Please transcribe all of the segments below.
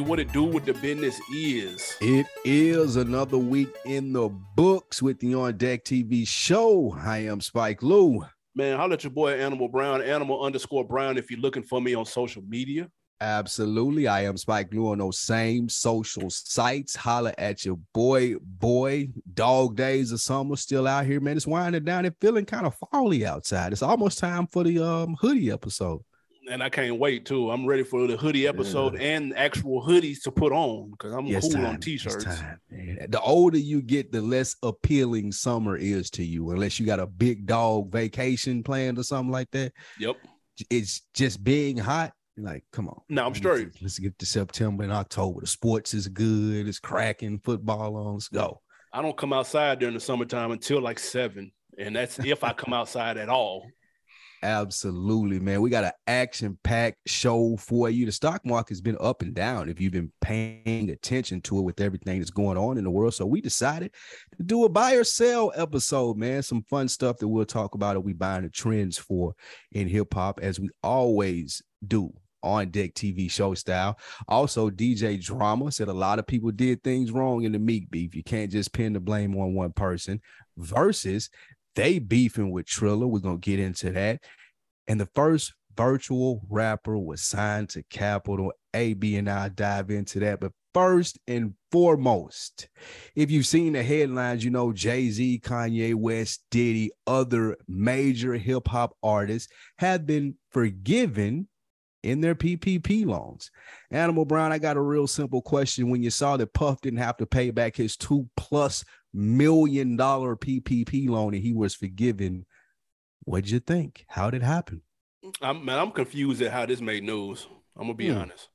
What it do with the business is? It is another week in the books with the On Deck TV show. I am Spike Lou. Man, holla at your boy Animal Brown, Animal underscore Brown, if you're looking for me on social media. Absolutely. I am Spike Lou on those same social sites. Holla at your boy, boy. Dog days of summer still out here, man. It's winding down and feeling kind of fally outside. It's almost time for the um hoodie episode. And I can't wait too. I'm ready for the hoodie episode yeah. and actual hoodies to put on because I'm yes, cool time. on t-shirts. The older you get, the less appealing summer is to you, unless you got a big dog vacation planned or something like that. Yep. It's just being hot like, come on. No, I'm straight. Let's get to September and October. The sports is good. It's cracking. Football on. Let's go. I don't come outside during the summertime until like seven, and that's if I come outside at all. Absolutely, man. We got an action-packed show for you. The stock market's been up and down if you've been paying attention to it with everything that's going on in the world. So we decided to do a buy or sell episode, man. Some fun stuff that we'll talk about that we buying the trends for in hip hop, as we always do on deck TV show style. Also, DJ Drama said a lot of people did things wrong in the Meek beef. You can't just pin the blame on one person. Verzuz they beefing with Triller. We're gonna get into that. And the first virtual rapper was signed to Capitol. AB and I dive into that. But first and foremost, if you've seen the headlines, you know Jay Z, Kanye West, Diddy, other major hip hop artists have been forgiven in their PPP loans. Animal Brown, I got a real simple question. When you saw that Puff didn't have to pay back his two plus million dollar PPP loan and he was forgiven, what'd you think? How did it happen? I'm man, I'm confused at how this made news. I'm gonna be hmm. honest.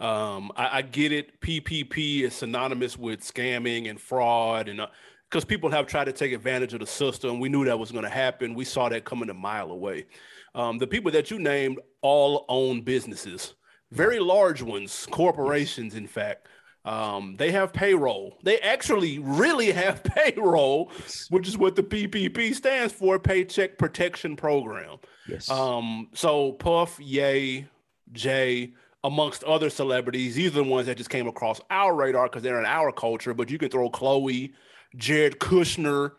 Um, I, I, get it. PPP is synonymous with scamming and fraud, and because uh, people have tried to take advantage of the system. We knew that was going to happen. We saw that coming a mile away. Um, the people that you named all own businesses, very large ones, corporations, in fact. Um, they have payroll. They actually really have payroll, which is what the PPP stands for Paycheck Protection Program. Yes. Um, so Puff, Yay, Jay, amongst other celebrities, these are the ones that just came across our radar because they're in our culture. But you can throw Chloe, Jared Kushner,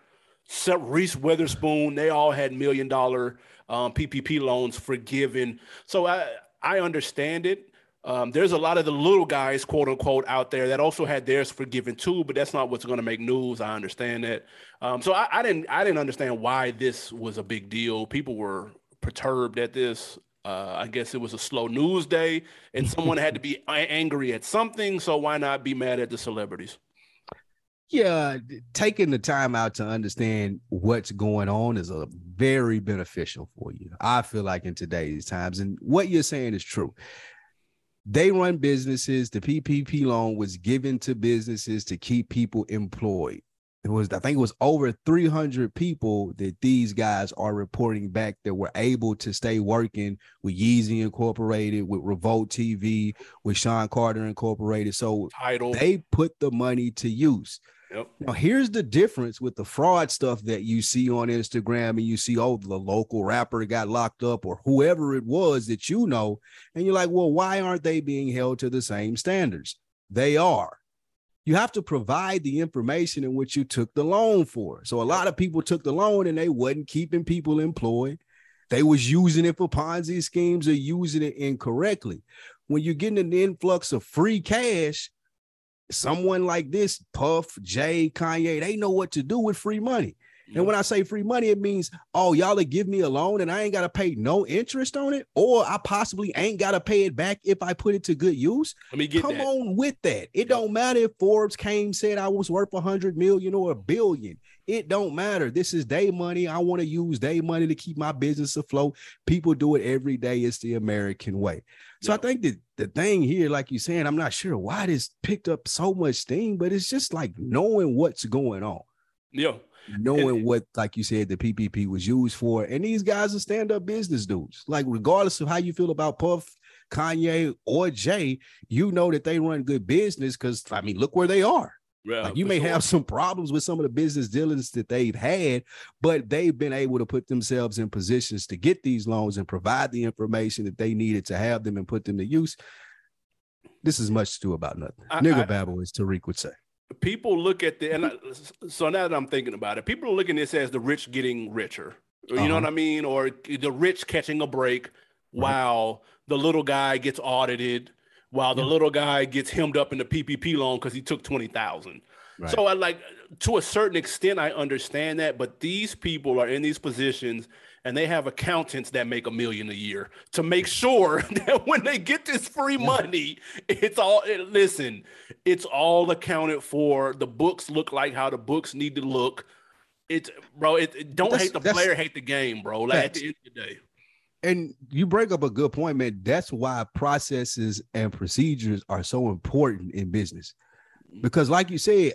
Reese Witherspoon. They all had million dollar um, PPP loans forgiven. So I I understand it. Um, there's a lot of the little guys, quote unquote, out there that also had theirs forgiven too, but that's not what's going to make news. I understand that. Um, so I, I, didn't I didn't understand why this was a big deal. People were perturbed at this. Uh, I guess it was a slow news day, and someone had to be angry at something. So why not be mad at the celebrities? yeah, taking the time out to understand what's going on is a very beneficial for you. I feel like in today's times, and what you're saying is true. They run businesses. The PPP loan was given to businesses to keep people employed it was I think it was over 300 people that these guys are reporting back that were able to stay working with Yeezy Incorporated, with Revolt TV, with Sean Carter Incorporated. So Tidal. they put the money to use. Yep. Now here's the difference with the fraud stuff that you see on Instagram and you see oh the local rapper got locked up or whoever it was that you know and you're like well why aren't they being held to the same standards? They are you have to provide the information in which you took the loan for. So a lot of people took the loan and they wasn't keeping people employed. They was using it for Ponzi schemes or using it incorrectly. When you're getting an influx of free cash, someone like this, Puff, Jay, Kanye, they know what to do with free money. And when I say free money, it means, oh, y'all to give me a loan and I ain't got to pay no interest on it, or I possibly ain't got to pay it back if I put it to good use. Let me get Come that. on with that. It yep. don't matter if Forbes came said I was worth a hundred million or a billion. It don't matter. This is day money. I want to use day money to keep my business afloat. People do it every day. It's the American way. So yep. I think that the thing here, like you're saying, I'm not sure why this picked up so much steam, but it's just like knowing what's going on. Yeah knowing what, like you said, the PPP was used for. And these guys are stand up business dudes. Like, regardless of how you feel about Puff, Kanye, or Jay, you know that they run good business because, I mean, look where they are. Yeah, like you may sure. have some problems with some of the business dealings that they've had, but they've been able to put themselves in positions to get these loans and provide the information that they needed to have them and put them to use. This is much to about nothing. I, Nigga I, babble, as Tariq would say. People look at the and I, so now that I'm thinking about it, people are looking at this as the rich getting richer. You uh-huh. know what I mean? Or the rich catching a break right. while the little guy gets audited, while the yeah. little guy gets hemmed up in the PPP loan because he took twenty thousand. Right. So I like to a certain extent I understand that, but these people are in these positions and they have accountants that make a million a year to make sure that when they get this free money, it's all it, listen, it's all accounted for. The books look like how the books need to look. It's bro, it, it don't that's, hate the player, hate the game, bro. Like at the end of the day. And you break up a good point, man. That's why processes and procedures are so important in business. Mm-hmm. Because, like you said,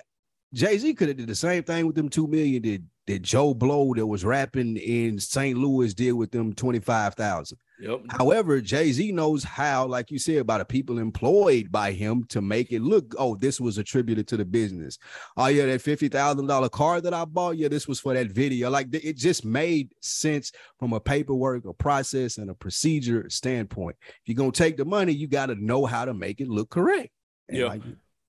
Jay Z could have did the same thing with them two million that that Joe Blow that was rapping in St. Louis did with them twenty five thousand. Yep. However, Jay Z knows how, like you said, about the people employed by him to make it look. Oh, this was attributed to the business. Oh yeah, that fifty thousand dollar car that I bought. Yeah, this was for that video. Like it just made sense from a paperwork, a process, and a procedure standpoint. If you're gonna take the money, you got to know how to make it look correct. Yeah. Like,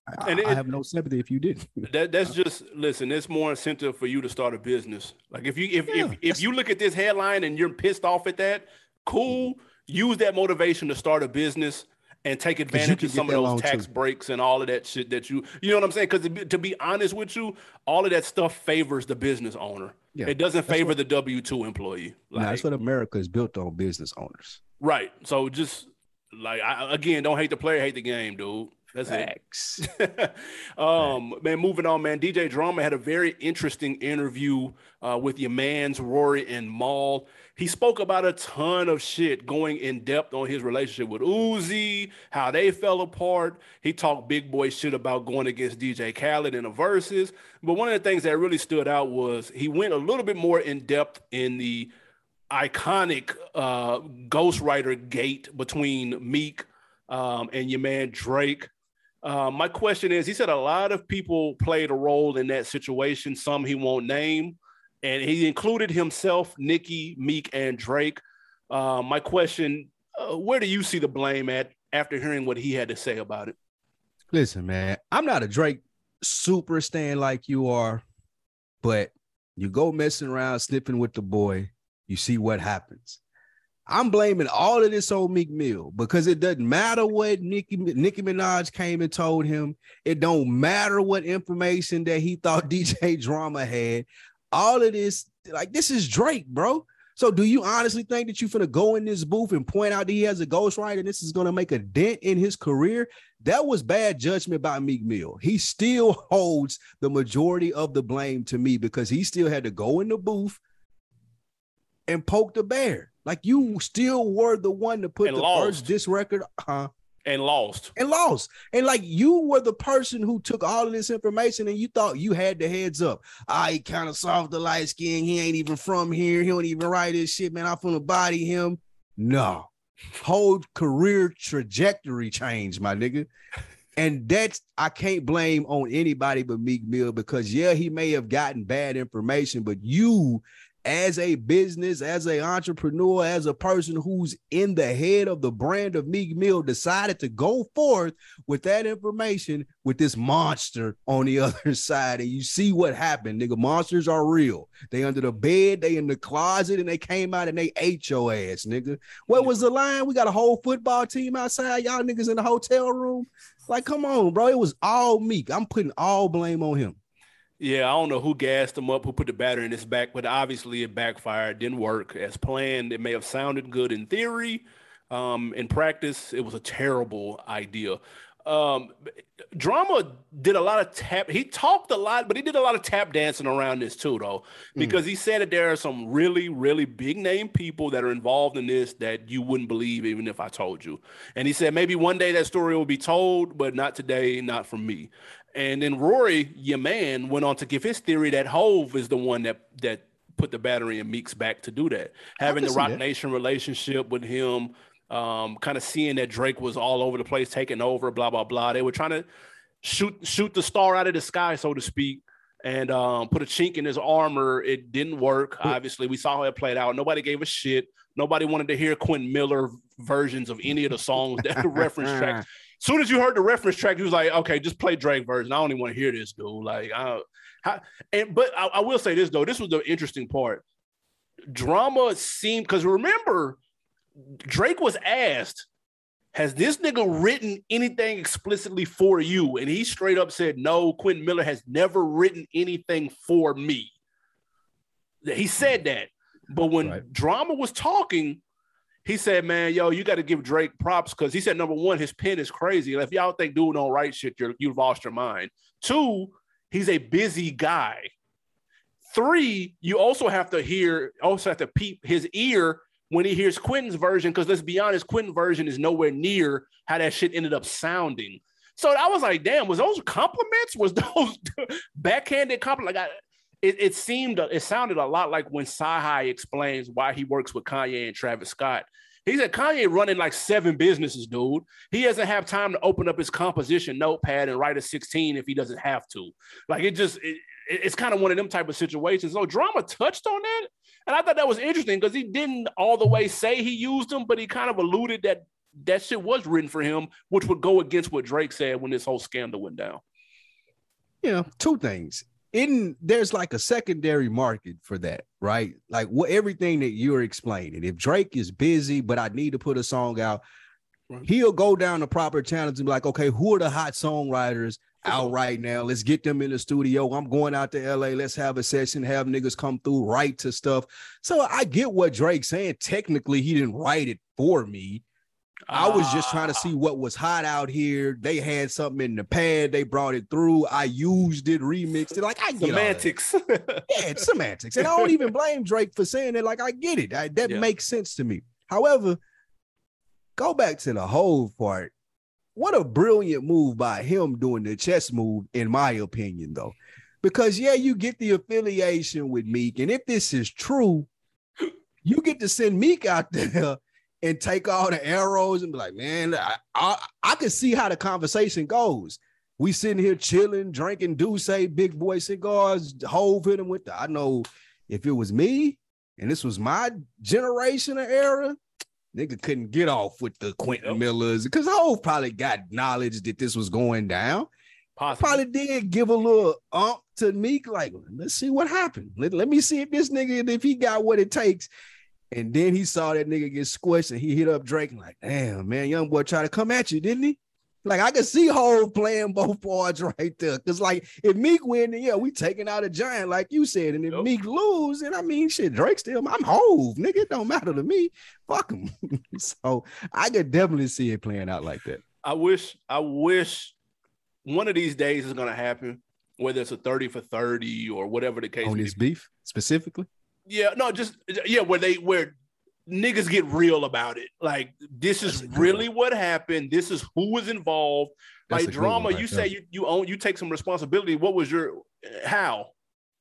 I, and it, I have no sympathy if you didn't. That that's just listen. It's more incentive for you to start a business. Like if you if yeah, if, if you look at this headline and you're pissed off at that, cool. Use that motivation to start a business and take advantage of some of those tax too. breaks and all of that shit that you you know what I'm saying? Because to be honest with you, all of that stuff favors the business owner. Yeah, it doesn't favor what, the W two employee. Like, that's what America is built on: business owners. Right. So just like I, again, don't hate the player, hate the game, dude. That's Facts. it. um, man, moving on, man. DJ Drama had a very interesting interview uh, with your man's Rory and Mal. He spoke about a ton of shit, going in depth on his relationship with Uzi, how they fell apart. He talked big boy shit about going against DJ Khaled in the Verzuz. But one of the things that really stood out was he went a little bit more in depth in the iconic uh, ghostwriter gate between Meek um, and your man Drake. Uh, my question is, he said a lot of people played a role in that situation. Some he won't name, and he included himself, Nicki, Meek, and Drake. Uh, my question: uh, Where do you see the blame at after hearing what he had to say about it? Listen, man, I'm not a Drake super stand like you are, but you go messing around, sniffing with the boy, you see what happens. I'm blaming all of this on Meek Mill because it doesn't matter what Nicki Nicki Minaj came and told him. It don't matter what information that he thought DJ Drama had. All of this, like this is Drake, bro. So do you honestly think that you're gonna go in this booth and point out that he has a ghostwriter and this is gonna make a dent in his career? That was bad judgment by Meek Mill. He still holds the majority of the blame to me because he still had to go in the booth and poke the bear. Like you still were the one to put and the lost. first disc record, huh? And lost. And lost. And like you were the person who took all of this information and you thought you had the heads up. I ah, kind of soft the light skin. He ain't even from here. He don't even write this shit, man. I'm gonna body him. No. Whole career trajectory change, my nigga. And that's I can't blame on anybody but Meek Mill because yeah, he may have gotten bad information, but you as a business, as an entrepreneur, as a person who's in the head of the brand of Meek Mill, decided to go forth with that information with this monster on the other side. And you see what happened, nigga. Monsters are real. They under the bed, they in the closet, and they came out and they ate your ass, nigga. What was the line? We got a whole football team outside. Y'all niggas in the hotel room. Like, come on, bro. It was all Meek. I'm putting all blame on him. Yeah, I don't know who gassed him up, who put the battery in his back, but obviously it backfired. Didn't work as planned. It may have sounded good in theory. Um, in practice, it was a terrible idea. Um, drama did a lot of tap. He talked a lot, but he did a lot of tap dancing around this too, though, hmm. because mm. he said that there are some really, really big name people that are involved in this that you wouldn't believe even if I told you. And he said maybe one day that story will be told, but not today, not from me. And then Rory, your man, went on to give his theory that Hove is the one that that put the battery in Meek's back to do that. Having the Roc Nation relationship with him, um, kind of seeing that Drake was all over the place, taking over, blah blah blah. They were trying to shoot shoot the star out of the sky, so to speak, and um, put a chink in his armor. It didn't work. Obviously, we saw how it played out. Nobody gave a shit. Nobody wanted to hear Quentin Miller versions of any of the songs that reference tracks soon as you heard the reference track, he was like, okay, just play Drake version. I don't even want to hear this, dude. Like, I, how, and but I, I will say this though, this was the interesting part. Drama seemed because remember, Drake was asked, has this nigga written anything explicitly for you? And he straight up said, no, Quentin Miller has never written anything for me. He said that. But when right. Drama was talking, he said, "Man, yo, you got to give Drake props because he said number one, his pen is crazy. If y'all think doing don't write shit, you're you've lost your mind. Two, he's a busy guy. Three, you also have to hear, also have to peep his ear when he hears Quentin's version, because let's be honest, Quentin's version is nowhere near how that shit ended up sounding. So I was like, damn, was those compliments? Was those backhanded compliments? Like I, it, it seemed it sounded a lot like when CyHi explains why he works with Kanye and Travis Scott. He said Kanye running like seven businesses, dude. He doesn't have time to open up his composition notepad and write a 16 if he doesn't have to. Like it just it, it's kind of one of them type of situations. So drama touched on that. And I thought that was interesting because he didn't all the way say he used them, but he kind of alluded that that shit was written for him, which would go against what Drake said when this whole scandal went down. Yeah, two things in there's like a secondary market for that, right? Like what everything that you're explaining. If Drake is busy, but I need to put a song out, right. he'll go down the proper channels and be like, okay, who are the hot songwriters out right now? Let's get them in the studio. I'm going out to LA. Let's have a session, have niggas come through, write to stuff. So I get what Drake's saying. Technically, he didn't write it for me. I was just trying to see ah. what was hot out here. They had something in the pad. They brought it through. I used it, remixed it. Like I get it. semantics. yeah, it's semantics. And I don't even blame Drake for saying it. Like I get it. I, that yeah. makes sense to me. However, go back to the whole part. What a brilliant move by him doing the chess move, in my opinion, though. Because yeah, you get the affiliation with Meek. And if this is true, you get to send Meek out there and take all the arrows and be like, man, I, I, I can see how the conversation goes. We sitting here chilling, drinking D'ussé, big boy cigars, Hove hit him with the. I know if it was me and this was my generation or era, nigga couldn't get off with the Quentin yep. Millers because Hove probably got knowledge that this was going down. Possibly. Probably did give a little ump to Meek, like, let's see what happened. Let, let me see if this nigga, if he got what it takes. And then he saw that nigga get squished and he hit up Drake like, damn, man, young boy tried to come at you, didn't he? Like I could see Hove playing both parts right there. Cause like if Meek win, then yeah, we taking out a giant, like you said. And if yep. Meek lose, and I mean shit, Drake still, I'm Hove, nigga. It don't matter to me. Fuck him. so I could definitely see it playing out like that. I wish, I wish one of these days is gonna happen, whether it's a 30 for 30 or whatever the case. On this beef specifically? Yeah, no, just yeah, where they where niggas get real about it. Like this is really what happened. This is who was involved. That's like drama, you say you you own you take some responsibility. What was your how?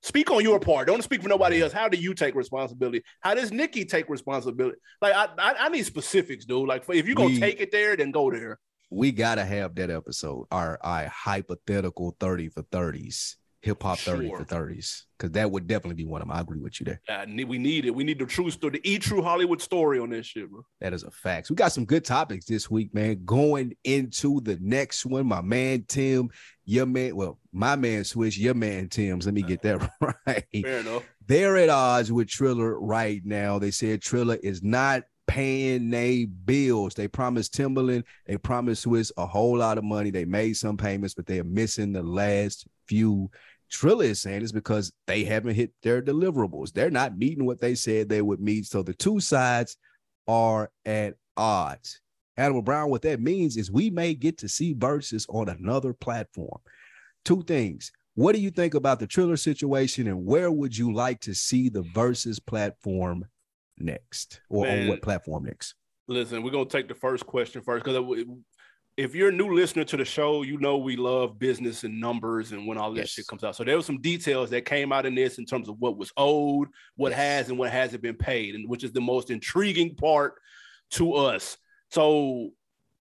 Speak on your part. Don't speak for nobody else. How do you take responsibility? How does Nicki take responsibility? Like I I, I need specifics, dude. Like if you're gonna we, take it there, then go there. We gotta have that episode. Our our hypothetical 30 for 30s hip hop sure. 30 for 30s because that would definitely be one of them. I agree with you there. We need it. We need the true story, the e true Hollywood story on this shit, bro. That is a fact. We got some good topics this week, man. Going into the next one, my man Tim, your man, well, my man Switch, your man Tim's. Let me get that right. Fair enough. They're at odds with Triller right now. They said Triller is not paying their bills. They promised Timbaland, they promised Swizz a whole lot of money. They made some payments, but they are missing the last few Triller is saying is because they haven't hit their deliverables. They're not meeting what they said they would meet. So the two sides are at odds. Adam Brown, what that means is we may get to see Verzuz on another platform. Two things. What do you think about the Triller situation, and where would you like to see the Verzuz platform next, or Man, on what platform next? Listen, we're gonna take the first question first because if you're a new listener to the show, you know we love business and numbers and when all this yes. shit comes out. So there were some details that came out in this in terms of what was owed, what yes. has and what hasn't been paid, and which is the most intriguing part to us. So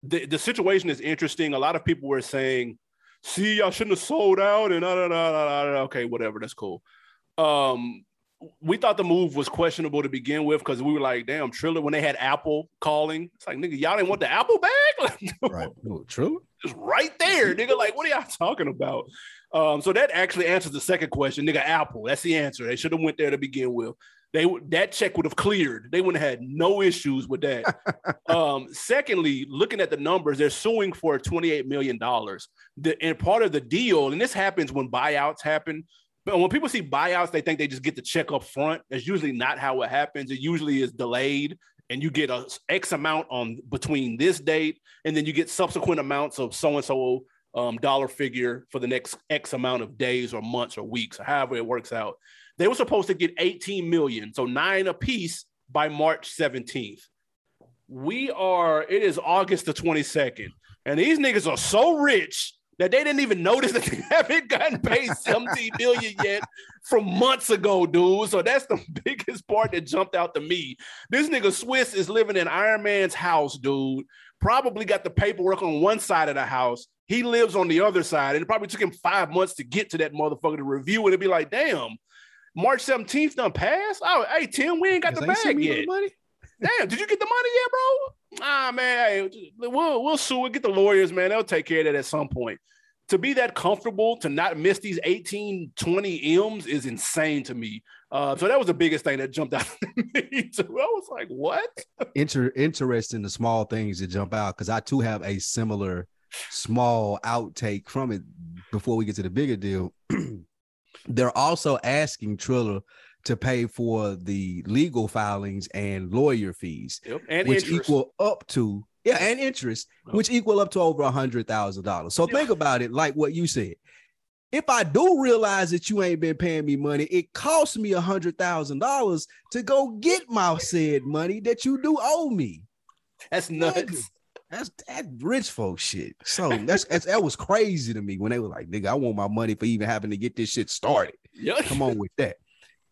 the, the situation is interesting. A lot of people were saying, see, y'all shouldn't have sold out and da, da, da, da, okay, whatever, that's cool. Um, we thought the move was questionable to begin with because we were like, damn, Triller, when they had Apple calling, it's like, nigga, y'all didn't want the Apple bag? Right. Triller? Just right there, nigga. Like, what are y'all talking about? Um, so that actually answers the second question, nigga. Apple, that's the answer. They should have went there to begin with. They that check would have cleared. They wouldn't have had no issues with that. um, secondly, looking at the numbers, they're suing for $28 million. And part of the deal, and this happens when buyouts happen. But when people see buyouts, they think they just get the check up front. That's usually not how it happens. It usually is delayed, and you get a X amount on between this date, and then you get subsequent amounts of so and so dollar figure for the next X amount of days or months or weeks, or however it works out. They were supposed to get 18 million, so nine apiece by March 17th. We are, it is August the 22nd, and these niggas are so rich that they didn't even notice that they haven't gotten paid 17 million yet from months ago, dude. So that's the biggest part that jumped out to me. This nigga Swizz is living in Iron Man's house, dude. Probably got the paperwork on one side of the house he lives on the other side, and it probably took him five months to get to that motherfucker to review it and be like, damn, March 17th done passed. Oh, hey, Tim, we ain't got the bag yet. Damn, did you get the money yet, bro? Ah, man, hey, we'll we'll sue it, get the lawyers, man. They'll take care of that at some point. To be that comfortable to not miss these 18, 20 M's is insane to me. Uh, so that was the biggest thing that jumped out at me. So I was like, what? Inter- interesting the small things that jump out because I too have a similar – small outtake from it before we get to the bigger deal. They're also asking Triller to pay for the legal filings and lawyer fees, yep. and which interest. equal up to yeah, and interest, yep. which equal up to over a hundred thousand dollars. So yep. think about it, like what you said. If I do realize that you ain't been paying me money, it costs me a hundred thousand dollars to go get my said money that you do owe me. That's nuts. That's that rich folk shit. So that's, that's, that was crazy to me when they were like, "Nigga, I want my money for even having to get this shit started." Yeah, come on with that.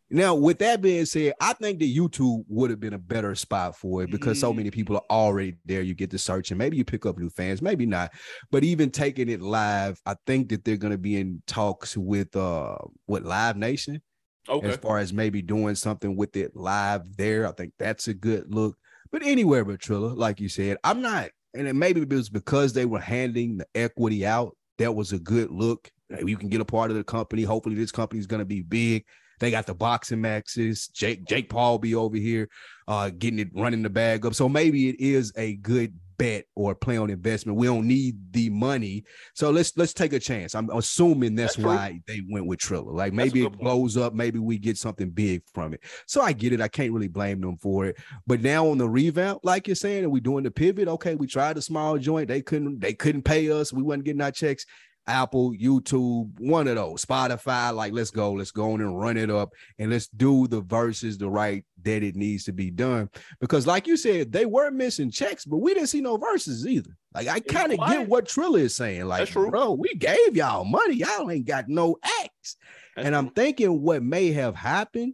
Now, with that being said, I think that YouTube would have been a better spot for it because so many people are already there. You get to search and maybe you pick up new fans, maybe not. But even taking it live, I think that they're going to be in talks with uh with Live Nation. Okay. As far as maybe doing something with it live there, I think that's a good look. But anywhere but Triller, like you said, I'm not and it maybe it was because they were handing the equity out. That was a good look. You can get a part of the company. Hopefully, this company is going to be big. They got the boxing maxes. Jake Jake Paul be over here, uh, getting it running the bag up. So maybe it is a good bet or play on investment. We don't need the money, so let's let's take a chance. I'm assuming that's, that's why true. they went with Triller. Like maybe it blows up, maybe we get something big from it. So I get it. I can't really blame them for it. But now on the revamp, like you're saying, and we doing the pivot. Okay, we tried a small joint. They couldn't. They couldn't pay us. We wasn't getting our checks. Apple, YouTube, one of those, Spotify. Like, let's go, let's go on and run it up and let's do the Verzuz the right that it needs to be done. Because, like you said, they were missing checks, but we didn't see no Verzuz either. Like, I kind of get what Triller is saying. Like, bro, we gave y'all money, y'all ain't got no acts. and I'm thinking what may have happened.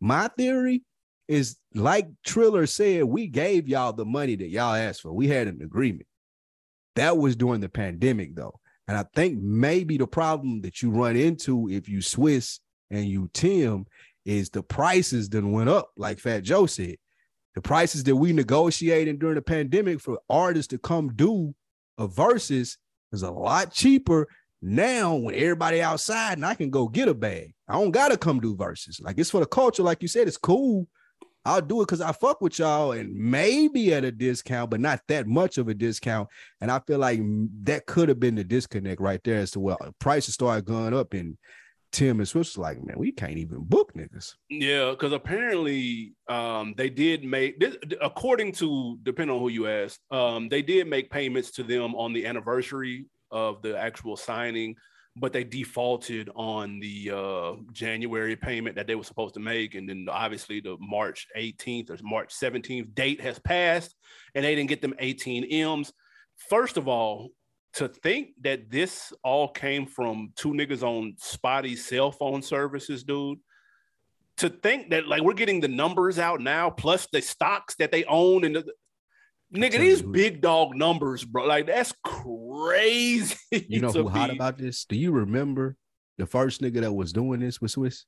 My theory is like Triller said, we gave y'all the money that y'all asked for. We had an agreement. That was during the pandemic, though. And I think maybe the problem that you run into if you Swizz and you Tim is the prices then went up, like Fat Joe said. The prices that we negotiated during the pandemic for artists to come do a Verzuz is a lot cheaper now when everybody outside and I can go get a bag. I don't gotta come do Verzuz. Like it's for the culture, like you said, it's cool. I'll do it because I fuck with y'all and maybe at a discount, but not that much of a discount. And I feel like that could have been the disconnect right there as to well, prices started going up and Tim and Swizz was like, man, we can't even book niggas. Yeah, because apparently um, they did make this, according to depending on who you ask, um, they did make payments to them on the anniversary of the actual signing but they defaulted on the uh, January payment that they were supposed to make. And then obviously the March 18th or March 17th date has passed and they didn't get them 18 M's. First of all, to think that this all came from two niggas on spotty cell phone services, dude. To think that like we're getting the numbers out now, plus the stocks that they own, and the, Nigga, these big dog numbers, bro. Like that's crazy. You know who hot about this? Do you remember the first nigga that was doing this with Swizz?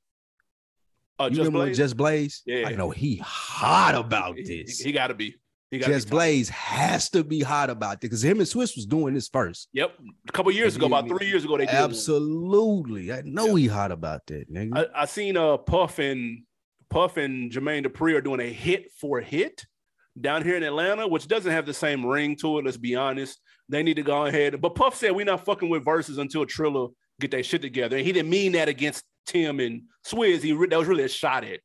Uh, You Just remember Blaze? Just Blaze? Yeah. I know he hot about He- this. He, got to be. He got Just Blaze has to be hot about this because him and Swizz was doing this first. Yep. A couple years ago, about three years ago, they did. one. Absolutely. I know he hot about that, nigga. I, I seen uh Puff and Puff and Jermaine Dupri are doing a hit for hit down here in Atlanta, which doesn't have the same ring to it. Let's be honest. They need to go ahead. But Puff said we're not fucking with Verzuz until Triller get their shit together. And he didn't mean that against Tim and Swizz. He re- that was really a shot at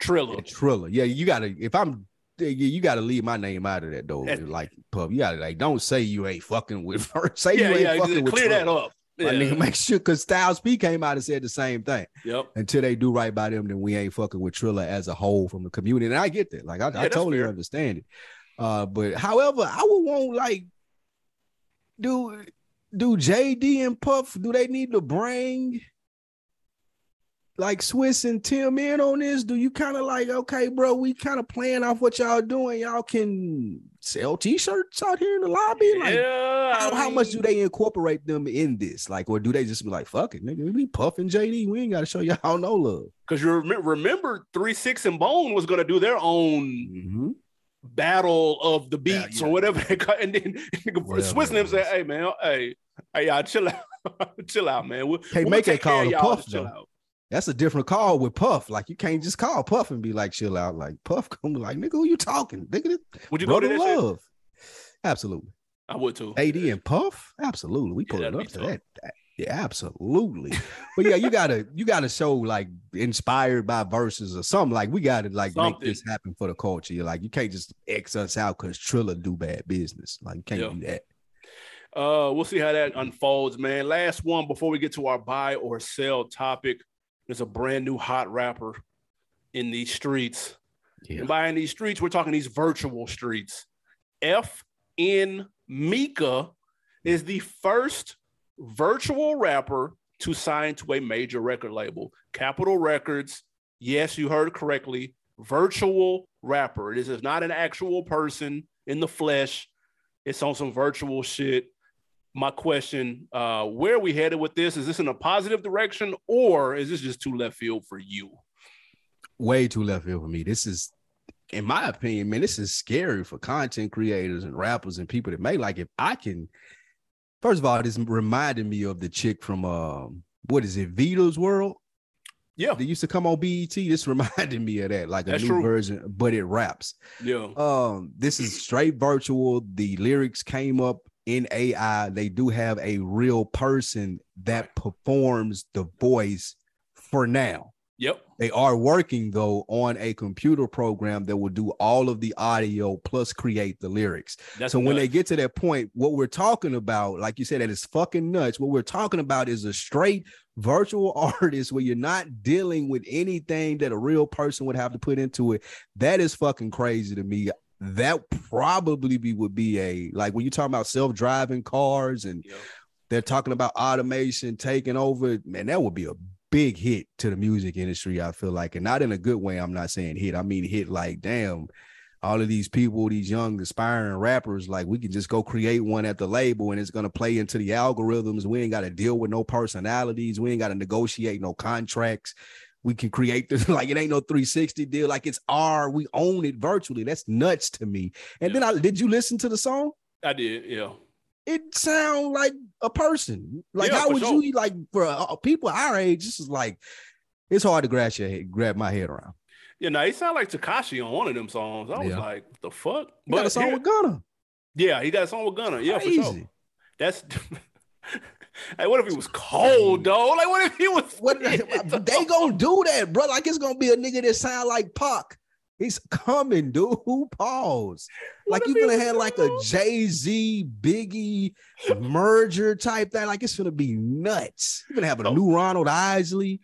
Triller. Yeah, Triller. Yeah, you gotta if I'm you gotta leave my name out of that though. That's- Like Puff, you gotta like don't say you ain't fucking with first. Say yeah, you ain't yeah. fucking with Clear that up. My Yeah. nigga, make sure because Styles P came out and said the same thing. Yep. Until they do right by them, then we ain't fucking with Triller as a whole from the community. And I get that. Like I, I totally fair. understand it. Uh, but however, I would want like do do JD and Puff, do they need to bring like Swizz and Tim in on this? Do you kind of like, okay, bro, we kind of playing off what y'all doing? Y'all can sell t-shirts out here in the lobby? Like yeah. how, I how much do they incorporate them in this? Like, or do they just be like, fuck it, nigga, we puffing JD. We ain't gotta show y'all no love. Because you rem- remember, Three Six and Bone was going to do their own Mm-hmm. battle of the beats yeah. or whatever they call and then Whatever Swizz and it them say, hey man, hey, hey y'all chill out. chill out, man. We'll, Can't we'll make a call to. Puff, though. out. That's a different call with Puff. Like you can't just call Puff and be like, chill out. Like Puff come like, nigga, who you talking? Nigga, Would you go to that shit? love. Absolutely. I would too. AD and Puff, absolutely. We Yeah, put it up to that. that- Yeah, absolutely. but yeah, you gotta you gotta show like inspired by Verzuz or something. Like we gotta like Something. make this happen for the culture. You're like you can't just X us out because Triller do bad business. Like you can't Yeah. do that. Uh, we'll see how that unfolds, man. Last one before we get to our buy or sell topic. There's a brand new hot rapper in these streets. Yeah. And by in these streets, we're talking these virtual streets. FN Meka is the first virtual rapper to sign to a major record label, Capitol Records. Yes, you heard correctly. Virtual rapper. This is not an actual person in the flesh. It's on some virtual shit. My question: uh, Where are we headed with this? Is this in a positive direction, or is this just too left field for you? way too left field for me. This is, in my opinion, man, this is scary for content creators and rappers and people that make like if I can. First of all, this reminded me of the chick from um, what is it, Vito's World? Yeah, They used to come on BET. This reminded me of that, like a That's new true. version, but it raps. yeah. Um, this is straight virtual. The lyrics came up in AI. They do have a real person that performs the voice for now. Yep. They are working though on a computer program that will do all of the audio plus create the lyrics. That's so when they get to that point, what we're talking about, like you said, that is fucking nuts. What we're talking about is a straight virtual artist where you're not dealing with anything that a real person would have to put into it. That is fucking crazy to me. That probably be would be a like when you're talking about self-driving cars and Yep. they're talking about automation taking over, man, that would be a big hit to the music industry, I feel like. And not in a good way. I'm not saying hit. I mean hit like damn. All of these people, these young aspiring rappers, like we can just go create one at the label and it's gonna play into the algorithms. We ain't got to deal with no personalities. We ain't got to negotiate no contracts. We can create this like it ain't no 360 deal. Like it's our, we own it virtually. That's nuts to me. And then I did you listen to the song? I did. Yeah. it sound like a person. Like Yeah, how would sure. you like for uh, people our age? This is like it's hard to grab your head, grab my head around. Yeah. Now he sounded like Tekashi on one of them songs. I was Yeah. like, "What the fuck?" but got a song here- with Gunna. yeah, he got a song with Gunna. Yeah, for sure. That's. hey, what if he was cold though? Like, what if he was? What they gonna do that, bro? Like it's gonna be a nigga that sound like Pac. He's coming, dude. Pause. What Like you gonna have like a? Jay Z Biggie merger type thing. Like it's gonna be nuts. You're gonna have a Oh. new Ronald Isley.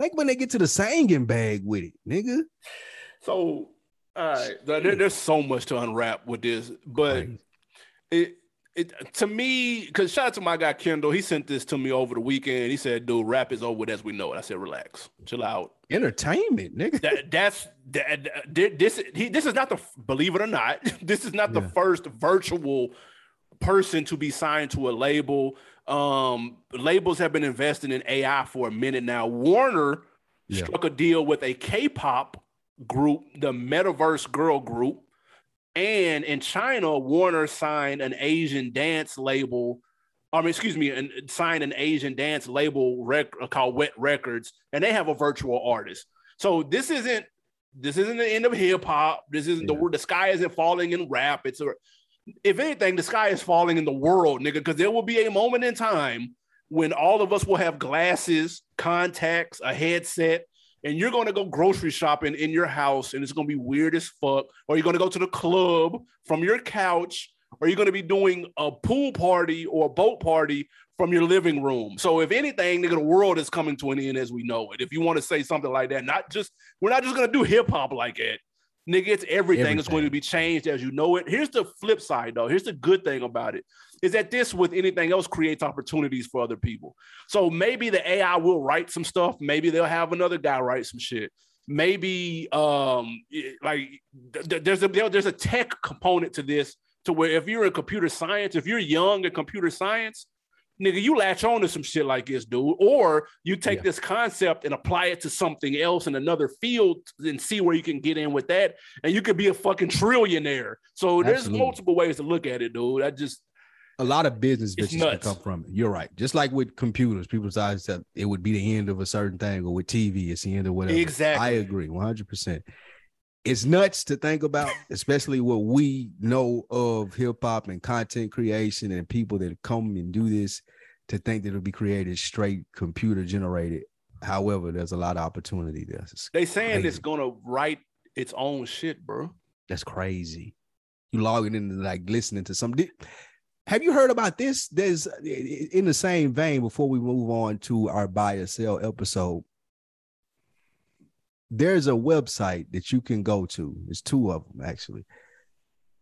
Like when they get to the singing bag with it, nigga. So, all right, there, there's so much to unwrap with this, but it it to me because shout out to my guy Kendall. He sent this to me over the weekend. He said, "Dude, rap is over with as we know it." I said, "Relax, chill out." entertainment, nigga. That that's that, this he this is not the believe it or not this is not the first virtual person to be signed to a label. Um, labels have been investing in AI for a minute now. Warner Yeah. struck a deal with a K-pop group, the Metaverse Girl Group, and in China, Warner signed an Asian dance label. I mean, excuse me, and signed an Asian dance label rec- uh, called Wet Records, and they have a virtual artist. So this isn't this isn't the end of hip hop. This isn't Yeah. the the sky isn't falling in rap. It's a if anything, the sky is falling in the world, nigga, because there will be a moment in time when all of us will have glasses, contacts, a headset, and you're going to go grocery shopping in your house, and it's going to be weird as fuck. Or you're going to go to the club from your couch, or you're going to be doing a pool party or a boat party from your living room. So if anything, nigga, the world is coming to an end as we know it. If you want to say something like that, not just we're not just going to do hip hop like it. Nigga, it's everything. It's going to be changed as you know it. Here's the flip side, though. Here's the good thing about it is that this, with anything else, creates opportunities for other people. So maybe the AI will write some stuff. Maybe they'll have another guy write some shit. Maybe um like th- th- there's a there's a tech component to this to where if you're in computer science, if you're young in computer science, nigga, you latch on to some shit like this, dude. Or you take Yeah. this concept and apply it to something else in another field and see where you can get in with that. And you could be a fucking trillionaire. So there's multiple ways to look at it, dude. I just a lot of business It's bitches can come from it. You're right. Just like with computers, people decide that it would be the end of a certain thing, or with TV, it's the end of whatever. Exactly. I agree, 100. percent It's nuts to think about, especially what we know of hip hop and content creation and people that come and do this. To think that it'll be created straight computer generated. However, there's a lot of opportunity there. It's- they saying it's gonna write its own shit, bro. That's crazy. You logging into like listening to some. did- Have you heard about this? There's in the same vein. Before we move on to our buy or sell episode, there's a website that you can go to. There's two of them actually.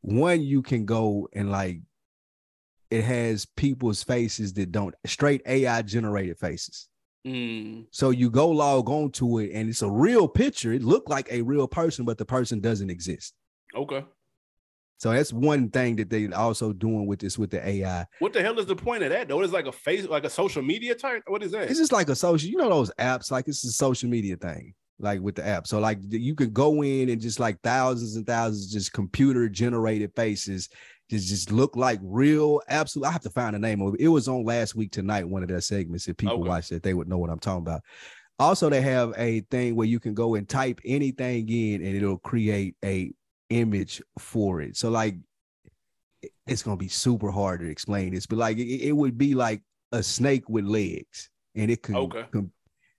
One you can go and like, it has people's faces that don't straight AI generated faces. Mm, So you go log on to it, and it's a real picture. It looked like a real person, but the person doesn't exist. okay. So that's one thing that they also doing with this with the AI. What the hell is the point of that though? It's like a face, like a social media type. What is that? It's just like a social, you know, those apps, like it's a social media thing, like with the app. So like you could go in and just like thousands and thousands just computer generated faces just just look like real absolute. I have to find the name of it. It was on last week tonight, one of their segments. If people Okay. watch it, they would know what I'm talking about. Also, they have a thing where you can go and type anything in and it'll create a image for it. So like it's gonna be super hard to explain this, but like it, it would be like a snake with legs, and it could. Okay.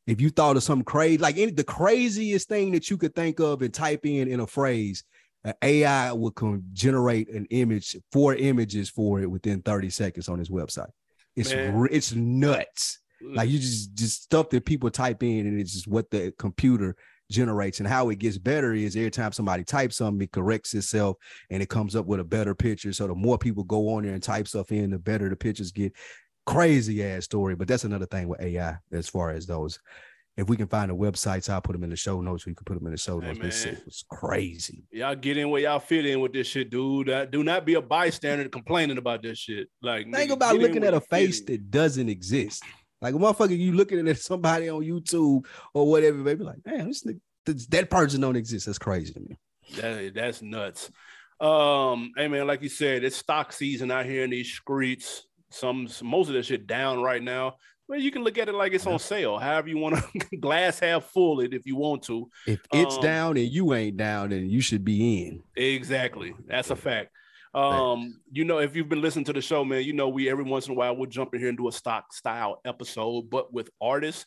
if you thought of some crazy, like any the craziest thing that you could think of and type in in a phrase, an AI will con- generate an image, four images for it within 30 seconds on his website. It's re- it's nuts. Like you just just stuff that people type in, and it's just what the computer generates. And how it gets better is every time somebody types something, it corrects itself and it comes up with a better picture. So the more people go on there and type stuff in, the better the pictures get. Crazy ass story, but that's another thing with AI as far as those. If we can find the websites, I'll put them in the show notes. We can put them in the show notes. but it's, man. it's crazy. y'all get in where y'all fit in with this shit, dude. Uh, do not be a bystander complaining about this shit. Like Think nigga, about looking at a face that doesn't exist. Like a motherfucker, you looking at somebody on YouTube or whatever, baby. Like, man, this this- that person don't exist. That's crazy to me. That, that's nuts. Um, hey man, like you said, it's stock season out here in these streets. Some most of this shit down right now. Well, you can look at it like it's on sale. However, you want to glass half full it if you want to. If it's Um, down and you ain't down, then you should be in. Exactly. That's a fact. Um, you know, if you've been listening to the show, man, you know we every once in a while we'll jump in here and do a stock style episode, but with artists.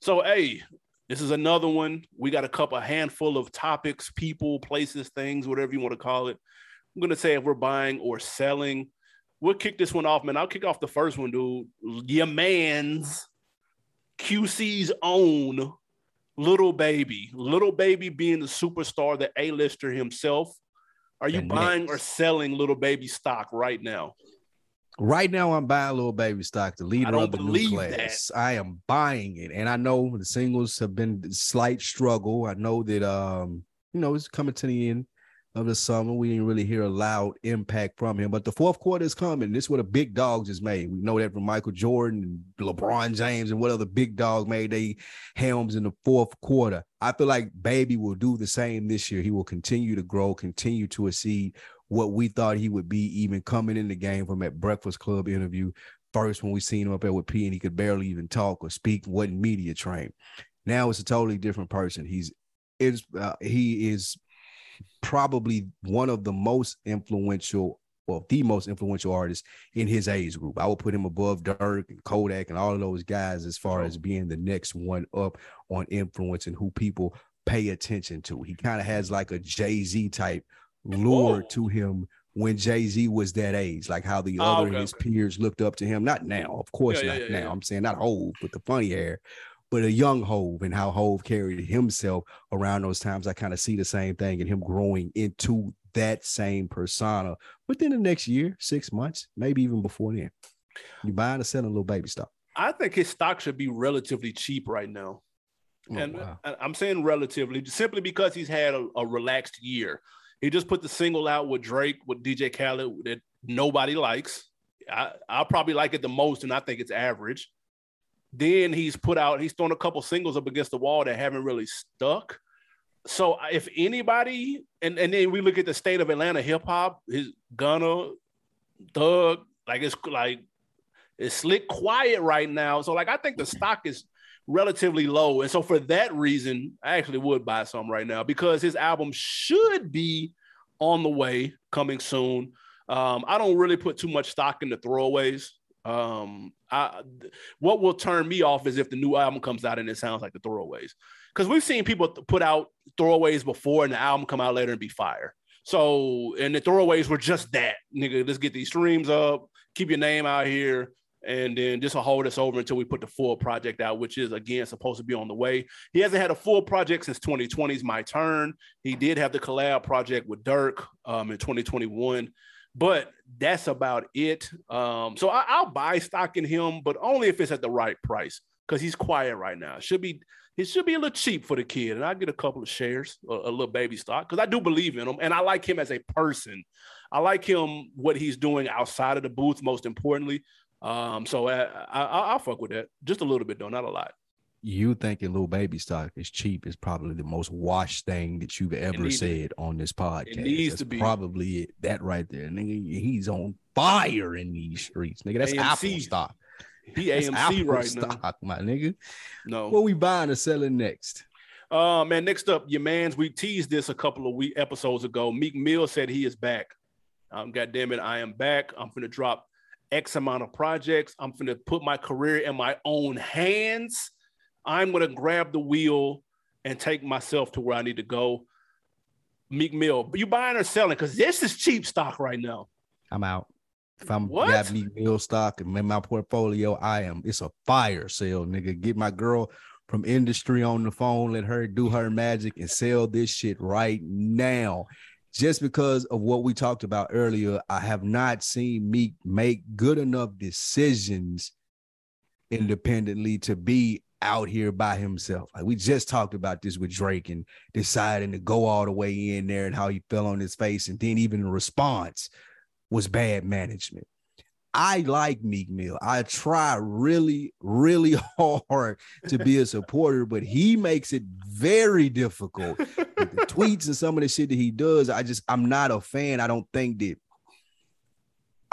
So hey, this is another one. We got a couple a handful of topics, people, places, things, whatever you want to call it. I'm gonna say if we're buying or selling. We'll kick this one off, man. I'll kick off the first one, dude. Your man's QC's own little baby. Little baby being the superstar, the A-lister himself. Are you buying or selling Lil Baby stock right now? Right now, I'm buying Lil Baby stock, the leader of the new class. I am buying it, and I know the singles have been slight struggle. I know that um, you know, it's coming to the end of the summer. We didn't really hear a loud impact from him, but the fourth quarter is coming. This is what a big dog just made. We know that from Michael Jordan LeBron James and what other big dog made they helms in the fourth quarter. I feel like Baby will do the same this year. He will continue to grow, continue to exceed what we thought he would be, even coming in the game from that Breakfast Club interview. First, when we seen him up there with P and he could barely even talk or speak, wasn't media trained. Now it's a totally different person. He's is uh, he is probably one of the most influential, well, the most influential artist in his age group. I would put him above Durk and Kodak and all of those guys as far oh. as being the next one up on influence and who people pay attention to. He kind of has like a Jay Z type lure Whoa. to him when Jay Z was that age, like how the oh, other okay, his peers looked up to him. Not now, of course, yeah, not yeah, yeah, now. I'm saying not old, but the funny hair but a young Hove and how Hove carried himself around those times. I kind of see the same thing and him growing into that same persona within the next year, six months, maybe even before then. You buying or selling a Lil Baby stock? I think his stock should be relatively cheap right now. Oh, and wow. I'm saying relatively simply because he's had a, a, relaxed year. He just put the single out with Drake, with DJ Khaled that nobody likes. I, I'll probably like it the most, and I think it's average. Then he's put out, he's thrown a couple singles up against the wall that haven't really stuck. So if anybody, and, and then we look at the state of Atlanta hip hop, his Gunna, Thug, like it's like it's slick quiet right now. So like I think the stock is relatively low. And so for that reason, I actually would buy some right now because his album should be on the way coming soon. Um, I don't really put too much stock in the throwaways. Um, I, what will turn me off is if the new album comes out and it sounds like the throwaways, because we've seen people put out throwaways before and the album come out later and be fire. So, and the throwaways were just that, nigga. Let's get these streams up, keep your name out here, and then just hold us over until we put the full project out, which is again supposed to be on the way. He hasn't had a full project since 2020's My Turn. He did have the collab project with Durk um, in 2021 but that's about it. Um, so I, will buy stock in him, but only if it's at the right price because he's quiet right now. should be it should be a little cheap for the kid, and I get a couple of shares, a, a Lil Baby stock, because I do believe in him, and I like him as a person. I like him what he's doing outside of the booth, most importantly. Um, so I, I, I'll fuck with that just a little bit though, not a lot you thinking Lil Baby stock is cheap is probably the most washed thing that you've ever said on this podcast. It needs That's to be probably it, that right there. Nigga, he's on fire in these streets. Nigga, that's AMC. Apple stock. He AMC Apple right stock, now. my nigga. No. What we buying or selling next? Uh man, next up, your man's we teased this a couple of week episodes ago. Meek Mill said he is back. Um, God damn it, I am back. I'm gonna drop X amount of projects. I'm gonna put my career in my own hands. I'm going to grab the wheel and take myself to where I need to go. Meek Mill, you buying or selling? Because this is cheap stock right now. I'm out. If I'm what? got Meek Mill stock and in my portfolio, I am. It's a fire sale, nigga. Get my girl from industry on the phone. Let her do her magic and sell this shit right now. Just because of what we talked about earlier, I have not seen Meek make good enough decisions independently to be out here by himself. Like we just talked about this with Drake and deciding to go all the way in there and how he fell on his face. And then even the response was bad management. I like Meek Mill. I try really, really hard to be a supporter, but he makes it very difficult. with the tweets and some of the shit that he does, I just I'm not a fan. I don't think that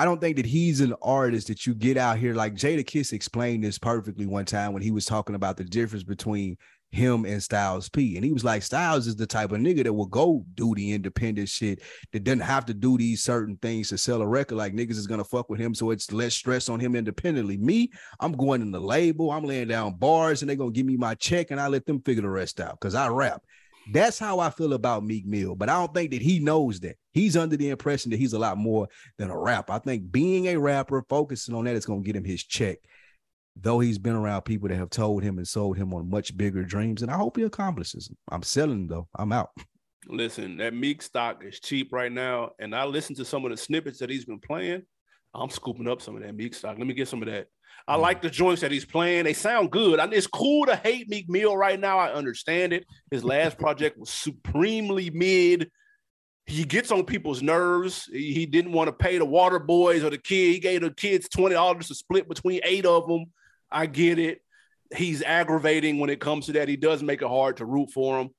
I don't think that he's an artist that you get out here like Jadakiss explained this perfectly one time when he was talking about the difference between him and Styles P. And he was like, Styles is the type of nigga that will go do the independent shit that doesn't have to do these certain things to sell a record. Like niggas is gonna fuck with him, so it's less stress on him independently. Me, I'm going in the label, I'm laying down bars, and they're gonna give me my check, and I let them figure the rest out because I rap. That's how I feel about Meek Mill, but I don't think that he knows that. He's under the impression that he's a lot more than a rapper. I think being a rapper, focusing on that is going to get him his check. Though he's been around people that have told him and sold him on much bigger dreams, and I hope he accomplishes them. I'm selling though. I'm out. Listen, that Meek stock is cheap right now, and I listened to some of the snippets that he's been playing. I'm scooping up some of that Meek stock. Let me get some of that. I mm-hmm. like the joints that he's playing. They sound good. I mean, it's cool to hate Meek Mill right now. I understand it. His last project was supremely mid. he gets on people's nerves. He didn't want to pay the water boys or the kid. He gave the kids twenty dollars to split between eight of them. I get it. He's aggravating when it comes to that. He does make it hard to root for him.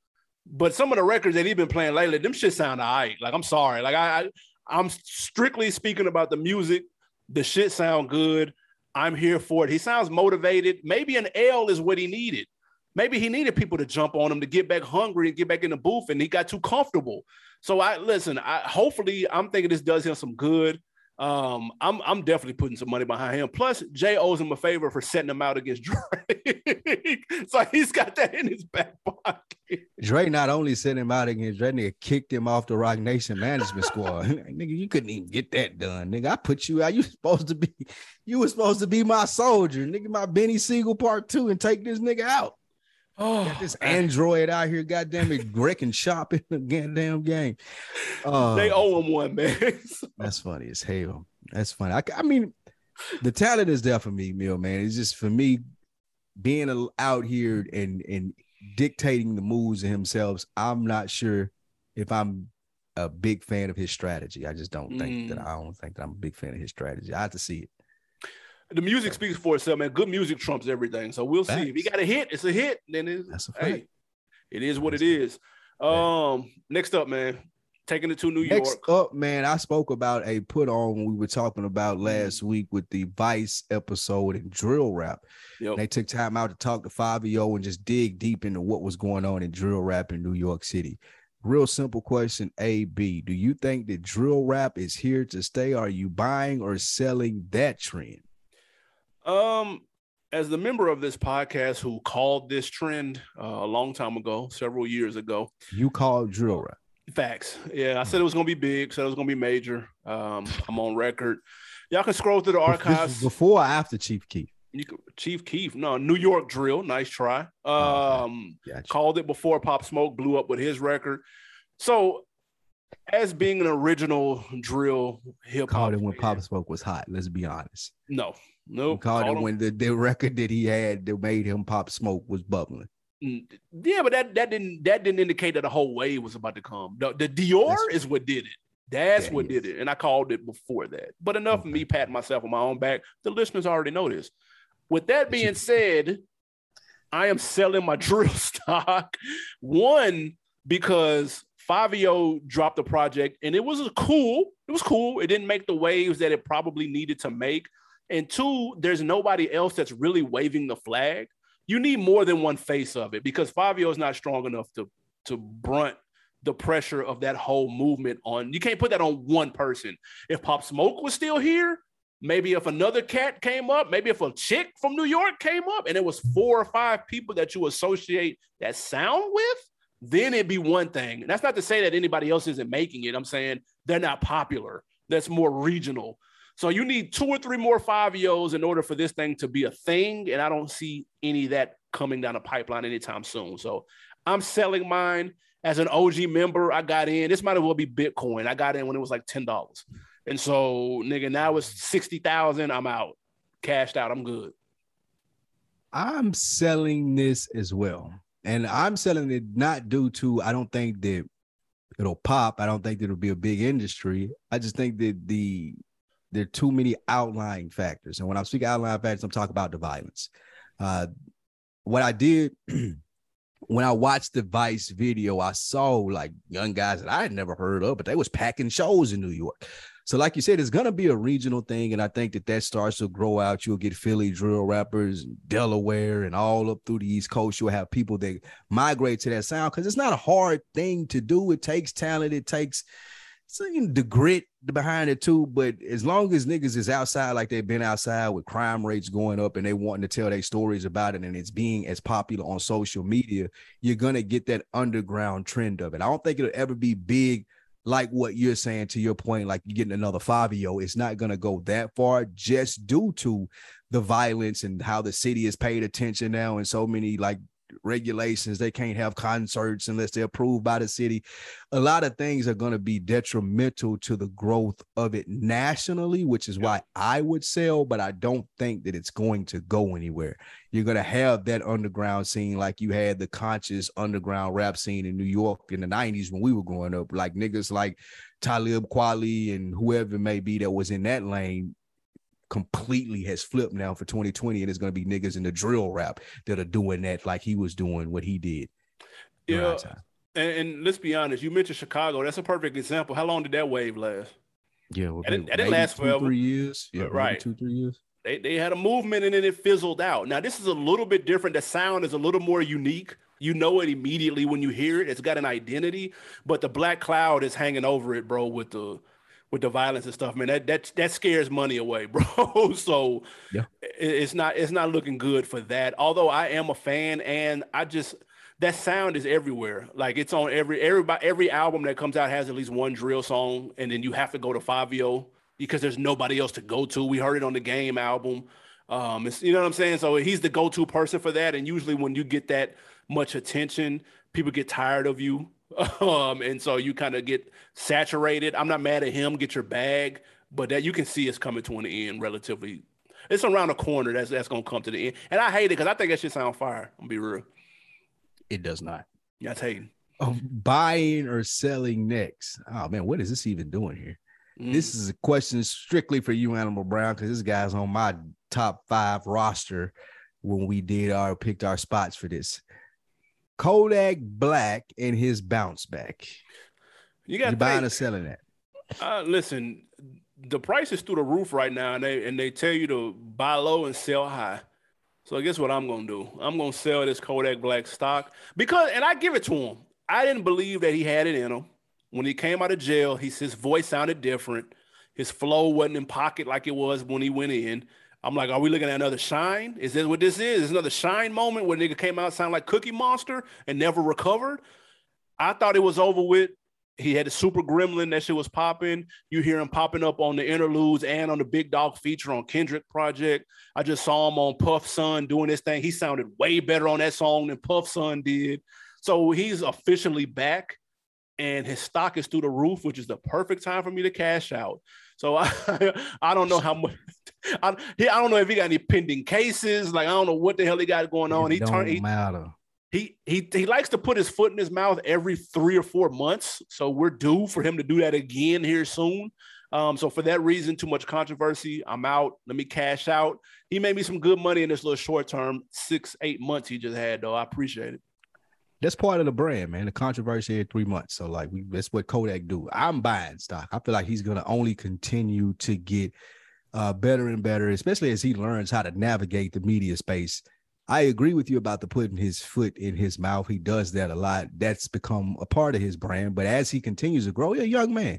But some of the records that he's been playing lately, them shit sound alright. Like I'm sorry. Like I, I I'm strictly speaking about the music. The shit sound good. I'm here for it. He sounds motivated. Maybe an L is what he needed. Maybe he needed people to jump on him to get back hungry and get back in the booth, and he got too comfortable. So I listen. I hopefully I'm thinking this does him some good. Um, I'm I'm definitely putting some money behind him. Plus, Jay owes him a favor for setting him out against Drake, so he's got that in his back pocket. Dre not only set him out against Drake, nigga kicked him off the Roc Nation management squad. nigga, you couldn't even get that done. Nigga, I put you out. You supposed to be, you were supposed to be my soldier, nigga. My Beanie Sigel part two, and take this nigga out. Oh, Got this android out here, goddamn it, wrecking shop in the goddamn game. Uh, they owe him one, man. that's funny as hell. That's funny. I, I mean, the talent is there for Meek Mill, man. It's just for me being out here and and dictating the moves of himself. I'm not sure if I'm a big fan of his strategy. I just don't think mm. that I don't think that I'm a big fan of his strategy. I have to see it the music speaks for itself, man. Good music trumps everything. So we'll see. If he got a hit, it's a hit. Then it's That's a fact. hey, it is what That's it is. Um, next up, man. Taking it to New York. Next up, man, I spoke about a put on we were talking about last mm. week with the Vice episode and drill rap. Yep. They took time out to talk to Fivio and just dig deep into what was going on in drill rap in New York City. Real simple question A, B. Do you think that drill rap is here to stay? Are you buying or selling that trend? Um, as the member of this podcast who called this trend uh, a long time ago, several years ago, you called drill rap. Facts. Yeah, I said it was gonna be big. Said it was gonna be major. Um, I'm on record. Y'all can scroll through the archives before or after Chief Keef? You can, Chief Keef, no New York drill, nice try. Oh, um, gotcha. called it before Pop Smoke blew up with his record. So, as being an original drill hip hop, called it when Pop Smoke was hot. Let's be honest. No, Nope. Called him when the, the record that he had that made him pop smoke was bubbling. Mm, yeah, but that that didn't that didn't indicate that the whole wave was about to come. The, the Dior That's is what did it. That's what did it. And I called it before that. But enough okay. of me patting myself on my own back. The listeners already know this. With that being said, I am selling my drill stock. One, because Fivio dropped the project and it was cool. It was cool. It didn't make the waves that it probably needed to make. And two, there's nobody else that's really waving the flag. You need more than one face of it because Fivio is not strong enough to to brunt the pressure of that whole movement on. You can't put that on one person. If Pop Smoke was still here, maybe if another cat came up, maybe if a chick from New York came up, and it was four or five people that you associate that sound with, then it'd be one thing. And that's not to say that anybody else isn't making it. I'm saying they're not popular. That's more regional. So you need two or three more five Fivios in order for this thing to be a thing. And I don't see any of that coming down the pipeline anytime soon. So I'm selling mine as an OG member. I got in. This might as well be Bitcoin. I got in when it was like $10. And so, nigga, now it's 60,000. I'm out. Cashed out. I'm good. I'm selling this as well. And I'm selling it not due to, I don't think that it'll pop. I don't think that it'll be a big industry. I just think that the there are too many outlying factors. And when I'm speaking outlying factors, I'm talking about the violence. Uh, what I did when I watched the Vice video, I saw like young guys that I had never heard of, but they was packing shows in New York. So, like you said, it's gonna be a regional thing, and I think that that starts to grow out. You'll get Philly drill rappers, Delaware, and all up through the East Coast. You'll have people that migrate to that sound because it's not a hard thing to do. It takes talent. It takes know, the grit behind it too. But as long as niggas is outside like they've been outside with crime rates going up and they wanting to tell their stories about it and it's being as popular on social media, you're gonna get that underground trend of it. I don't think it'll ever be big like what you're saying to your point, like you're getting another Fivio. It's not gonna go that far just due to the violence and how the city is paid attention now and so many like regulations. They can't have concerts unless they're approved by the city. A lot of things are going to be detrimental to the growth of it nationally, which is why I would sell, but I don't think that it's going to go anywhere. You're going to have that underground scene like you had the conscious underground rap scene in New York in the 90s when we were growing up, like niggas like Talib Kweli and whoever it may be that was in that lane completely has flipped now for 2020 and it's going to be niggas in the drill rap that are doing that like he was doing what he did. Yeah and, and, let's be honest you mentioned chicago that's a perfect example. How long did that wave last? Yeah well, that, didn't last two, forever. three years. Yeah uh, right. two three years. They, they had a movement and then it fizzled out. Now this is a little bit different. The sound is a little more unique. You know it immediately when you hear it. It's got an identity but the black cloud is hanging over it bro with the with the violence and stuff, man, that that that scares money away, bro. so yeah, it's not it's not looking good for that. Although I am a fan, and I just that sound is everywhere. Like it's on every everybody every album that comes out has at least one drill song, and then you have to go to Fivio because there's nobody else to go to. We heard it on the game album. Um, it's you know what I'm saying. So he's the go-to person for that, and usually when you get that much attention, people get tired of you um, and so you kind of get saturated. I'm not mad at him. Get your bag, but that you can see it's coming to an end relatively. It's around the corner. That's that's gonna come to the end, and I hate it because I think that shit sound fire. I'm gonna be real. It does not. Yeah, I hating. Um, buying or selling next. Oh man, what is this even doing here? Mm. This is a question strictly for you, Animal Brown, because this guy's on my top five roster when we did our picked our spots for this. Kodak Black and his bounce back. You got buying or selling that? Uh, listen, the price is through the roof right now, and they and they tell you to buy low and sell high. So guess what I'm gonna do? I'm gonna sell this Kodak Black stock because, and I give it to him. I didn't believe that he had it in him when he came out of jail. He his voice sounded different. His flow wasn't in pocket like it was when he went in. I'm like, are we looking at another Shyne? Is this what this is? Is another Shyne moment where nigga came out sound like Cookie Monster and never recovered? I thought it was over with. He had a super gremlin that shit was popping. You hear him popping up on the interludes and on the Big Dog feature on Kendrick Project. I just saw him on Puff Son doing this thing. He sounded way better on that song than Puff Son did. So he's officially back and his stock is through the roof, which is the perfect time for me to cash out. So I, I don't know how much I, he, I don't know if he got any pending cases. Like I don't know what the hell he got going on. It he turned he, matter. He he he likes to put his foot in his mouth every three or four months. So we're due for him to do that again here soon. Um, so for that reason, too much controversy. I'm out. Let me cash out. He made me some good money in this little short term six eight months he just had though. I appreciate it. That's part of the brand, man. The controversy in three months. So like we that's what Kodak do. I'm buying stock. I feel like he's gonna only continue to get uh, better and better, especially as he learns how to navigate the media space. I agree with you about the putting his foot in his mouth. He does that a lot. That's become a part of his brand. But as he continues to grow, a young man,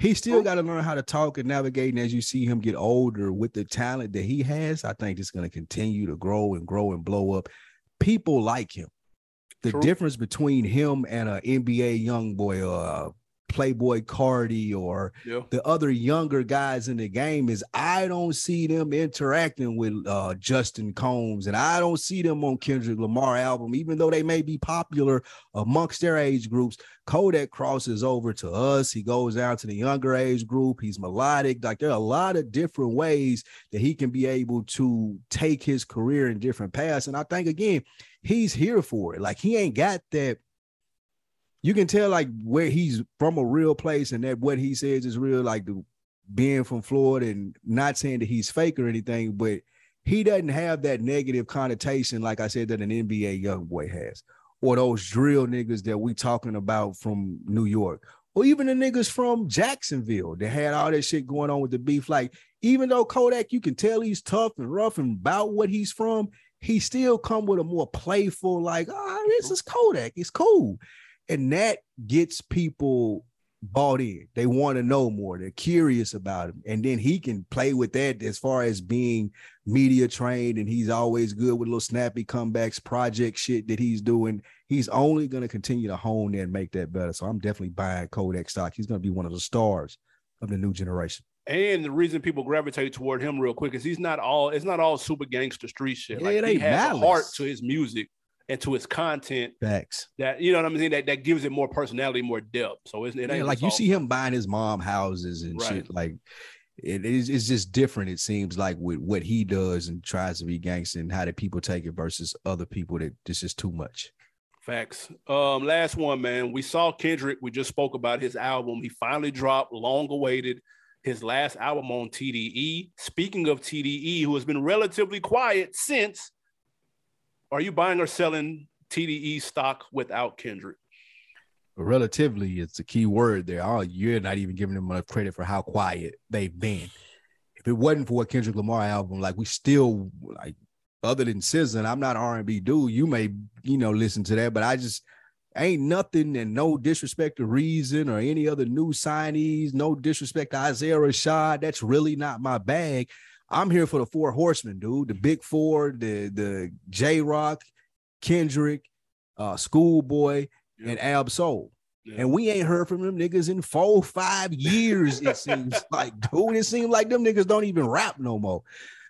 he still got to learn how to talk and navigate. And as you see him get older with the talent that he has, I think it's going to continue to grow and grow and blow up. People like him. The True. difference between him and an NBA YoungBoy or Playboi Carti or yeah. the other younger guys in the game is I don't see them interacting with uh, Justin Combs and I don't see them on Kendrick Lamar album, even though they may be popular amongst their age groups. Kodak crosses over to us. He goes out to the younger age group. He's melodic. Like there are a lot of different ways that he can be able to take his career in different paths. And I think again, he's here for it. Like he ain't got that you can tell like where he's from a real place and that what he says is real, like the being from Florida and not saying that he's fake or anything, but he doesn't have that negative connotation, like I said, that an NBA YoungBoy has, or those drill niggas that we talking about from New York, or even the niggas from Jacksonville that had all that shit going on with the beef. Like, even though Kodak, you can tell he's tough and rough and about what he's from, he still come with a more playful, like, ah, oh, this is Kodak. It's cool and that gets people bought in. They want to know more. They're curious about him. And then he can play with that as far as being media trained. And he's always good with little snappy comebacks, project shit that he's doing. He's only going to continue to hone and make that better. So I'm definitely buying Kodak stock. He's going to be one of the stars of the new generation. And the reason people gravitate toward him real quick is he's not all it's not all super gangster street shit. Yeah, like he has malice. a heart to his music and to its content. Facts. That you know what I'm saying. That that gives it more personality, more depth. So it's, it Yeah, ain't like you see him buying his mom houses and Right. shit. Like it is it's just different, it seems like with what he does and tries to be gangster and how the people take it versus other people that this is too much. Facts. Um, last one, man. We saw Kendrick. We just spoke about his album. He finally dropped, long awaited, his last album on TDE. Speaking of TDE, who has been relatively quiet since, are you buying or selling TDE stock without Kendrick? relatively it's a key word there. Oh, you're not even giving them enough credit for how quiet they've been. If it wasn't for a Kendrick Lamar album, like we still like other than SZA, I'm not R and B dude. You may you know listen to that, but I just ain't nothing and no disrespect to Reason or any other new signees. No disrespect to Isaiah Rashad. That's really not my bag. I'm here for the four horsemen, dude. The big four, the the Jay Rock, Kendrick, uh, Schoolboy, and Ab-Soul. Yeah. And we ain't heard from them niggas in four, five years. It seems like, dude, it seems like them niggas don't even rap no more.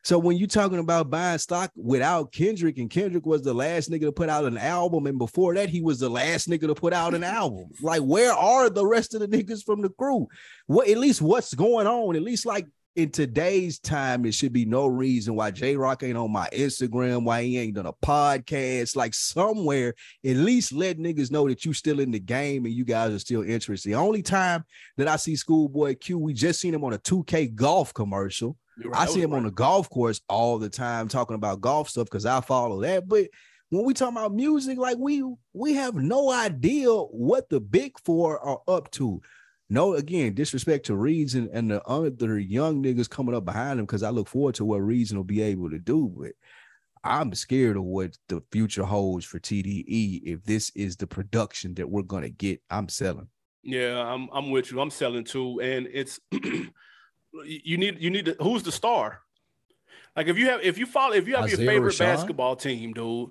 So when you talking about buying stock without Kendrick, and Kendrick was the last nigga to put out an album, and before that, he was the last nigga to put out an album. Like, where are the rest of the niggas from the crew? What at least what's going on? At least like in today's time, it should be no reason why Jay Rock ain't on my Instagram, why he ain't done a podcast. Like somewhere, at least let niggas know that you still in the game and you guys are still interested. The only time that I see Schoolboy Q, we just seen him on a 2K golf commercial. Right. I see him on the golf course all the time talking about golf stuff because I follow that. But when we talk about music, like we we have no idea what the big four are up to. No, again, disrespect to Reeds and, and the other young niggas coming up behind him because I look forward to what Reason will be able to do. But I'm scared of what the future holds for TDE if this is the production that we're gonna get. I'm selling. Yeah, I'm I'm with you. I'm selling too, and it's you need you need to, who's the star? Like if you have if you follow if you have Isaiah your favorite Rashad? basketball team, dude,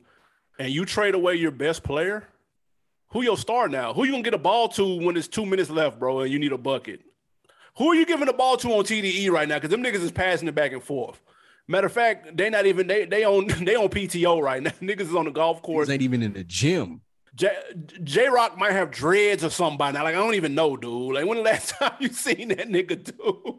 and you trade away your best player, who your star now? Who you gonna get a ball to when there's two minutes left, bro, and you need a bucket? Who are you giving the ball to on TDE right now? Because them niggas is passing it back and forth. Matter of fact, they not even they they on they on PTO right now. Niggas is on the golf course. Niggas ain't even in the gym. Jay Rock might have dreads or something by now. Like I don't even know, dude. Like when the last time you seen that nigga, dude?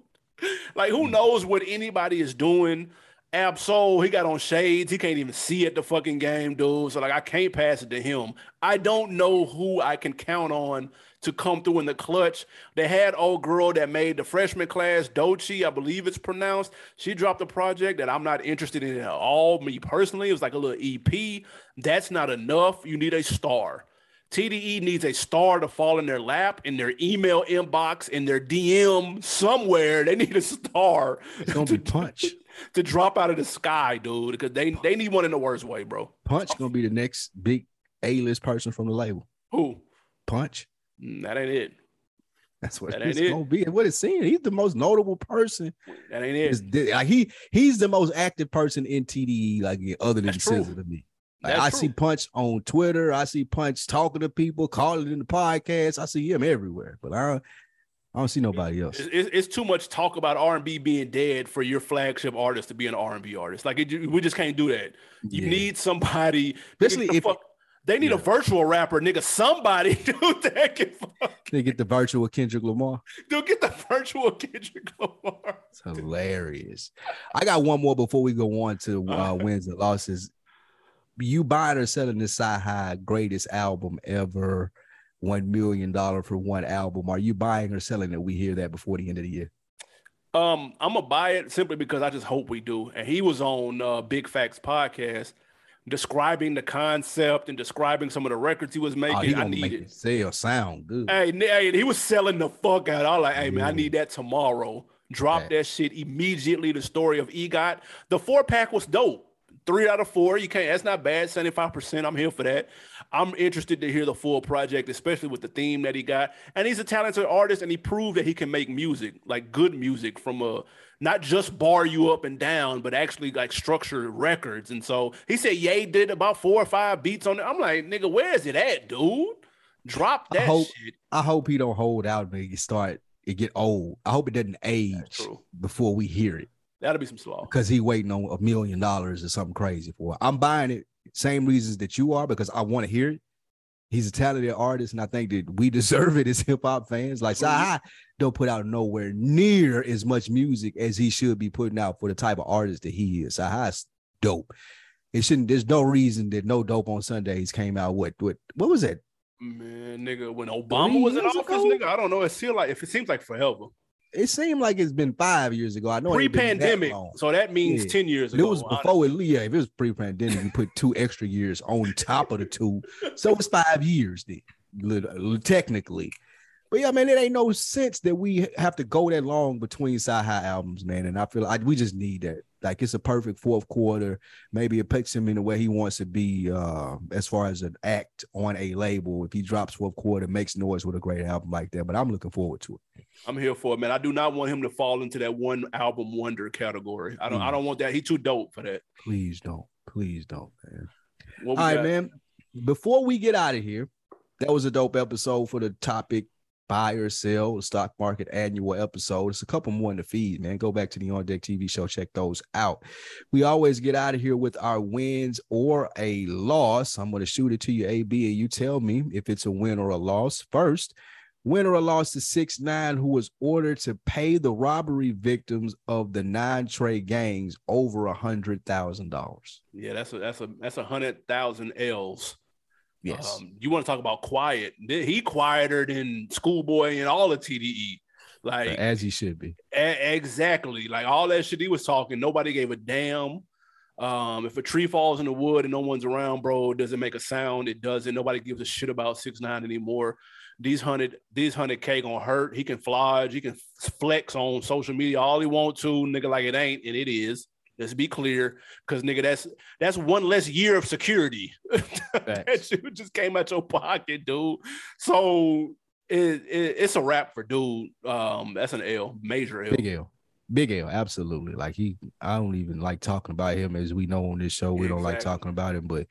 Like who hmm. knows what anybody is doing? Ab-Soul, he got on shades. He can't even see at the fucking game, dude. So like I can't pass it to him. I don't know who I can count on to come through in the clutch. They had old girl that made the freshman class, Doechii, I believe it's pronounced. She dropped a project that I'm not interested in at all. Me personally, it was like a little EP. That's not enough. You need a star. TDE needs a star to fall in their lap, in their email inbox, in their DM somewhere. They need a star It's gonna be Punch. To drop out of the sky, dude. Because they they need one in the worst way, bro. Punch gonna be the next big A-list person from the label. Who? Punch. Mm, That ain't it. That's what That it's it. gonna be. What it's seeing. He's the most notable person. That ain't it. Is like he he's the most active person in TDE, like other than true. To me. Like, I true. see Punch on Twitter. I see Punch talking to people, calling in the podcast. I see him everywhere, but I don't, I don't see nobody else. It's, it's, it's too much talk about R and B being dead for your flagship artist to be an R and B artist. Like it, we just can't do that. You Yeah. need somebody, Especially nigga, if- fuck- they need a virtual rapper, nigga. Somebody, dude, that can they get the virtual Kendrick Lamar. dude, get the virtual Kendrick Lamar. It's hilarious. I got one more before we go on to uh, wins and losses. You buying or selling the CyHi greatest album ever, one million dollar for one album? Are you buying or selling it? We hear that before the end of the year. Um, I'm gonna buy it simply because I just hope we do. And he was on uh, Big Facts podcast describing the concept and describing some of the records he was making. Oh, he I need it. sell sound good. Hey, hey, he was selling the fuck out. I was like, hey man, I need that tomorrow. Drop Yeah. that shit immediately. The story of EGOT. The four pack was dope. Three out of four. You can't. That's not bad. Seventy-five percent. I'm here for that. I'm interested to hear the full project, especially with the theme that he got. And he's a talented artist, and he proved that he can make music, like good music, from a not just bar you up and down, but actually like structured records. And so he said, Ye did about four or five beats on it. I'm like, nigga, where is it at, dude? Drop I that hope- shit. I hope he don't hold out and start it get old. I hope it doesn't age before we hear it That'll be some slaw. because he waiting on a million dollars or something crazy for it. I'm buying it. Same reasons that you are because I want to hear it. He's a talented artist, and I think that we deserve it as hip hop fans. Like, mm don't put out nowhere near as much music as he should be putting out for the type of artist that he is. CyHi's dope. It shouldn't. There's no reason that no dope on Sundays came out. What? What? What was it? Man, nigga, when Obama was in office, ago? nigga, I don't know. It seems like if it seems like forever. It seemed like it's been five years ago. I know pre-pandemic, that so that means yeah. ten years ago. It was before it. Yeah, if it was pre-pandemic, you put two extra years on top of the two, so it's five years then, technically. But yeah, man, it ain't no sense that we have to go that long between CyHi albums, man. And I feel like we just need that. Like it's a perfect fourth quarter. Maybe it puts him in the way he wants to be uh, as far as an act on a label. If he drops fourth quarter, makes noise with a great album like that. But I'm looking forward to it. I'm here for it, man. I do not want him to fall into that one album wonder category. I don't. Mm. I don't want that. He's too dope for that. Please don't. Please don't, man. All right, got? man. Before we get out of here, that was a dope episode for the topic buy or sell the stock market annual episode. It's a couple more in the feed, man. Go back to the On Deck TV show, check those out. We always get out of here with our wins or a loss. I'm going to shoot it to you, AB, and you tell me if it's a win or a loss. First, win or a loss to six nine, who was ordered to pay the robbery victims of the nine Trey gangs over a hundred thousand dollars. Yeah, that's a that's a that's a hundred thousand L's. Yes. Um, you want to talk about quiet? He quieter than Schoolboy and all of TDE. Like as he should be. A- exactly. Like all that shit he was talking, nobody gave a damn. Um, if a tree falls in the wood and no one's around, bro, it doesn't make a sound? It doesn't. Nobody gives a shit about six nine anymore. These hundred, these hundred K gonna hurt. He can flodge, he can flex on social media all he want to, nigga, like it ain't, and it is. Let's be clear, because nigga, that's that's one less year of security that shit just came out your pocket, dude. So it, it, it's a wrap for dude. Um, that's an L, major L. Big L. Big L, absolutely. Like he, I don't even like talking about him as we know on this show. We exactly. don't like talking about him, but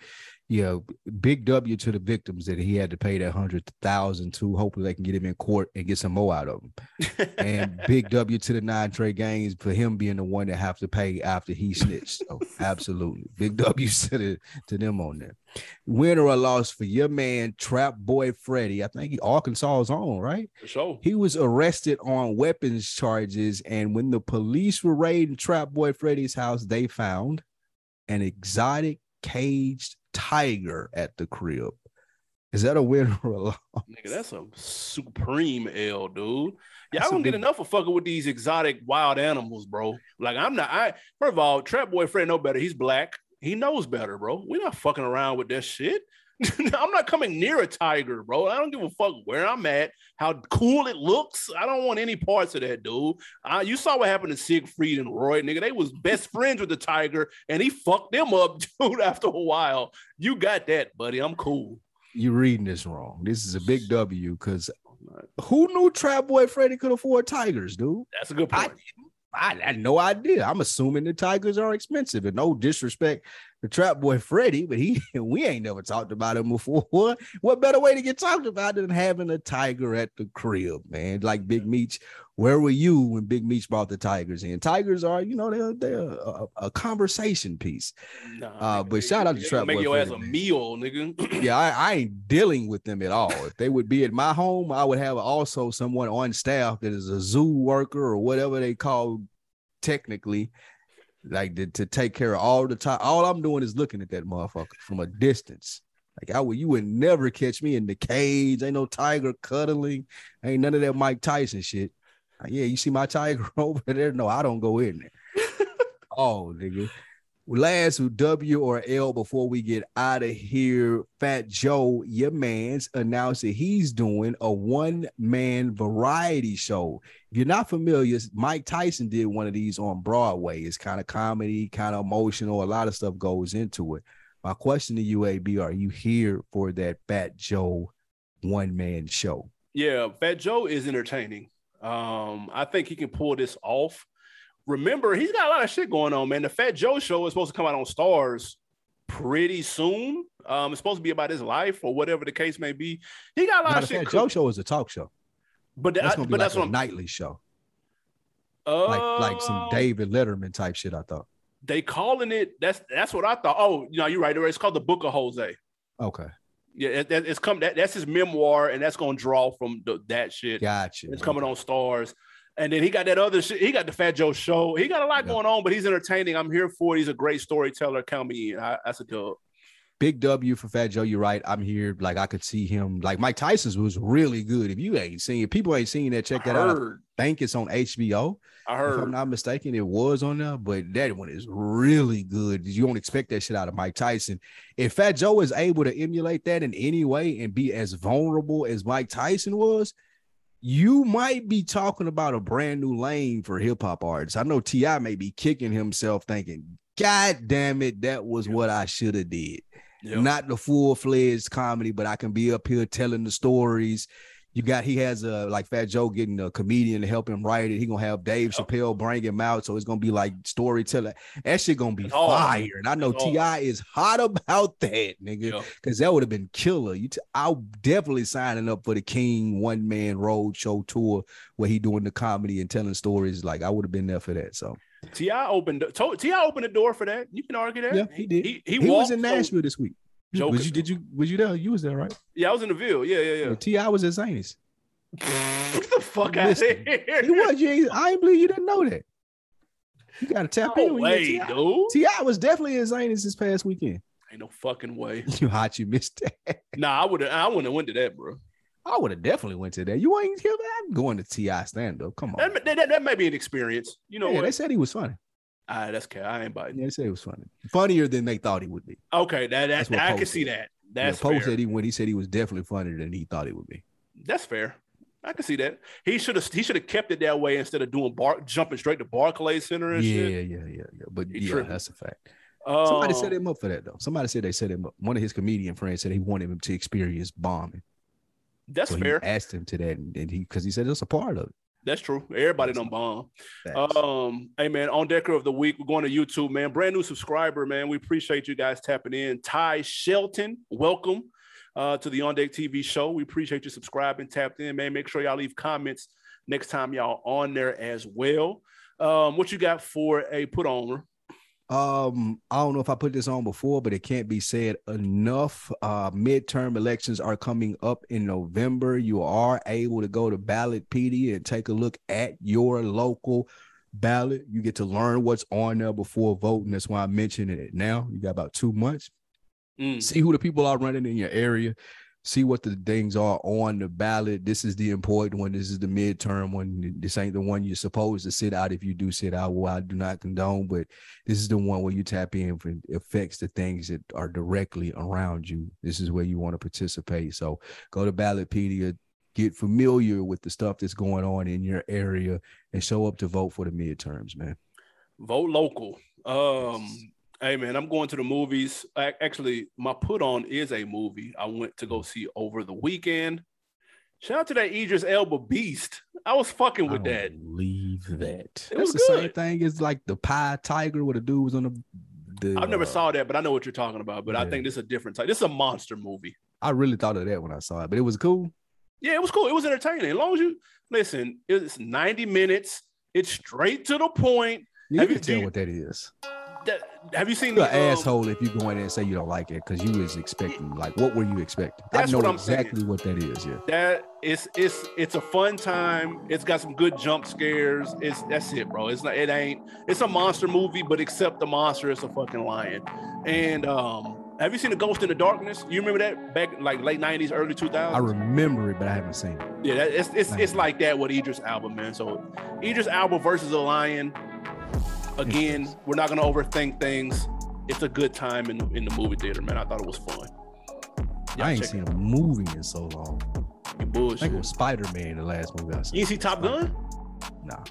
yeah, big W to the victims that he had to pay that hundred thousand to. Hopefully, they can get him in court and get some more out of him. and big W to the nine Trey gangs for him being the one that have to pay after he snitched. So absolutely, big W to the, to them on there. Win or a loss for your man Trap Boy Freddy. I think he Arkansas's on right. For sure. He was arrested on weapons charges, and when the police were raiding Trap Boy Freddy's house, they found an exotic caged tiger at the crib. Is that a win or a loss? Nigga, that's a supreme L, dude. Yeah, I don't get enough of fucking with these exotic wild animals, bro. Like I'm not. I first of all, Trap Boy Fred know better. He's black. He knows better, bro. We're not fucking around with that shit. I'm not coming near a tiger, bro. I don't give a fuck where I'm at, how cool it looks. I don't want any parts of that, dude. Uh, you saw what happened to Siegfried and Roy, nigga. They was best friends with the tiger, and he fucked them up, dude. After a while, you got that, buddy. I'm cool. You reading this wrong. This is a big W because who knew Trap Boy Freddy could afford tigers, dude? That's a good point. I, I, had no idea. I'm assuming the tigers are expensive, and no disrespect the trap boy Freddie, but he we ain't never talked about him before. what better way to get talked about than having a tiger at the crib, man? Like Big Meech, where were you when Big Meech brought the tigers in? Tigers are, you know, they're they're a, a conversation piece. Nah, uh, but shout out to Trap Make boy your Freddie, ass a man. meal, nigga. yeah, I, I ain't dealing with them at all. If they would be at my home, I would have also someone on staff that is a zoo worker or whatever they call technically like to, to take care of all the time. All I'm doing is looking at that motherfucker from a distance. Like I would, you would never catch me in the cage. Ain't no tiger cuddling. Ain't none of that Mike Tyson shit. Like, yeah, you see my tiger over there? No, I don't go in there. oh, nigga last W or L before we get out of here. Fat Joe, your man's announced that he's doing a one man variety show. If you're not familiar, Mike Tyson did one of these on Broadway. It's kind of comedy, kind of emotional. A lot of stuff goes into it. My question to you, AB, are you here for that Fat Joe one man show? Yeah, Fat Joe is entertaining. Um, I think he can pull this off remember he's got a lot of shit going on, man. The Fat Joe show is supposed to come out on Starz pretty soon. Um, it's supposed to be about his life or whatever the case may be. He got a lot now, of shit. Fat Joe show is a talk show, but that's, I, but like that's a nightly show. Uh, like like some uh, David Letterman type shit. I thought. They calling it. That's that's what I thought. Oh, you know, you're right. It's called the Book of Jose. Okay. Yeah, it, it's come. That, that's his memoir, and that's gonna draw from the, that shit. Gotcha. It's coming on Starz. And then he got that other shit. He got the Fat Joe show. He got a lot going on, but he's entertaining. I'm here for it. He's a great storyteller. Count me in. I, that's a dub. Big W for Fat Joe. You're right. I'm here. Like I could see him. Like Mike Tyson's was really good. If you ain't seen it, people ain't seen that. Check that out. I think it's on HBO. I heard. If I'm not mistaken, it was on there, but that one is really good. You don't expect that shit out of Mike Tyson. If Fat Joe is able to emulate that in any way and be as vulnerable as Mike Tyson was, you might be talking about a brand new lane for hip hop artists. I know T.I. may be kicking himself thinking, God damn it, that was yep. what I should have did. Yep. Not the full fledged comedy, but I can be up here telling the stories you got he has a like Fat Joe getting a comedian to help him write it. He gonna have Dave. Chappelle bring him out, so it's gonna be like storytelling. That shit gonna be fire, and I know T.I. is hot about that, nigga, because yep. that would have been killer. You, t- I'll definitely signing up for the King one man road show tour where he doing the comedy and telling stories. Like I would have been there for that. So T.I. opened T.I. opened the door for that. You can argue that. Yeah, he did. He, he, he was in Nashville so, this week. Joker. Was you? Did you? Was you there? You was there, right? Yeah, I was in the Ville. Yeah, yeah, yeah. T.I. was at Zanies. Get the fuck out of here. He was. You I ain't believe you didn't know that. You got to tap no in. Way, dude. T.I. was definitely at Zanies this past weekend. Ain't no fucking way. You hot? You missed that. Nah, I would have. I wouldn't have went to that, bro. I would have definitely went to that. You ain't here that going to T.I. stand up. Come on. That, that, that, may be an experience. You know yeah, what? They said he was funny. Ah, right, that's okay. I ain't biting. Yeah, they said it was funny. Funnier than they thought he would be. Okay, that, that, that I can see that. That's yeah, Poe said he when he said he was definitely funnier than he thought he would be. That's fair. I can see that. He should have he should have kept it that way instead of doing bar jumping straight to Barclay Center and yeah, shit. Yeah, yeah, yeah, yeah. But he yeah, tripped. that's a fact. Somebody set him up for that though. Somebody said they set him up. One of his comedian friends said he wanted him to experience bombing. That's so fair. asked him to that, and, and he because he said it's a part of it. That's true. Everybody done bomb. Um, hey man, on Decker of the week, we're going to YouTube, man. Brand new subscriber, man. We appreciate you guys tapping in. Ty Shelton, welcome uh, to the On Deck TV show. We appreciate you subscribing, tapped in, man. Make sure y'all leave comments next time y'all on there as well. Um, what you got for a put on? Um, I don't know if I put this on before, but it can't be said enough. Uh, midterm elections are coming up in November. You are able to go to Ballotpedia and take a look at your local ballot. You get to learn what's on there before voting. That's why I'm mentioning it now. You got about two months. Mm. See who the people are running in your area see what the things are on the ballot. This is the important one. This is the midterm one. This ain't the one you're supposed to sit out if you do sit out. Well, I do not condone, but this is the one where you tap in for affects the things that are directly around you. This is where you want to participate. So go to Ballotpedia, get familiar with the stuff that's going on in your area, and show up to vote for the midterms, man. Vote local. Um, Hey man, I'm going to the movies. Actually, my put on is a movie I went to go see over the weekend. Shout out to that Idris Elba beast. I was fucking with that. Leave that. It That's was the good. same thing as like the Pie Tiger where the dude was on the. the I've never uh, saw that, but I know what you're talking about. But I think this is a different type. This is a monster movie. I really thought of that when I saw it, but it was cool. Yeah, it was cool. It was entertaining. As long as you listen, it's 90 minutes. It's straight to the point. You Have can you- tell do you- what that is. That, have you seen You're the an um, asshole if you go in there and say you don't like it because you was expecting like what were you expecting? That's I know what I'm saying. exactly what that is. Yeah. That it's it's it's a fun time. It's got some good jump scares. It's that's it, bro. It's not it ain't it's a monster movie, but except the monster is a fucking lion. And um, have you seen the Ghost and the Darkness? You remember that back like late '90s, early 2000s? I remember it, but I haven't seen it. Yeah, that, it's it's it's like that with Idris Elba, man. So Idris Elba versus a lion. Again, we're not gonna overthink things. It's a good time in the, in the movie theater, man. I thought it was fun. Y'all I ain't seen a movie in so long. You I think bullshit. it was Spider Man the last movie I saw. You see Top Gun? Nah.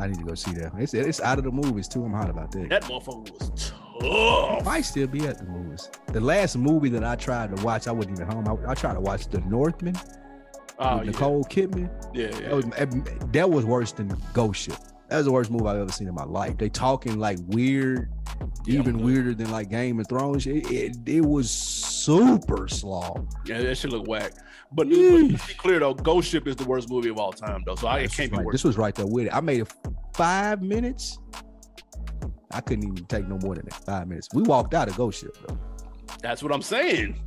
I need to go see that. It's it's out of the movies too. I'm hot about that. That motherfucker was tough. Might still be at the movies. The last movie that I tried to watch, I wasn't even home. I, I tried to watch The Northman Oh, with yeah. Nicole Kidman. Yeah, That was, that was worse than Ghost Ship. That was the worst movie I've ever seen in my life. They talking like weird, Yeah, even weirder than like Game of Thrones. It, it, it was super slow. Yeah, that shit look whack. But, but to be clear though, Ghost Ship is the worst movie of all time though. So I, it can't be right- worse. This was right there with it. I made it five minutes. I couldn't even take no more than five minutes. We walked out of Ghost Ship though. That's what I'm saying.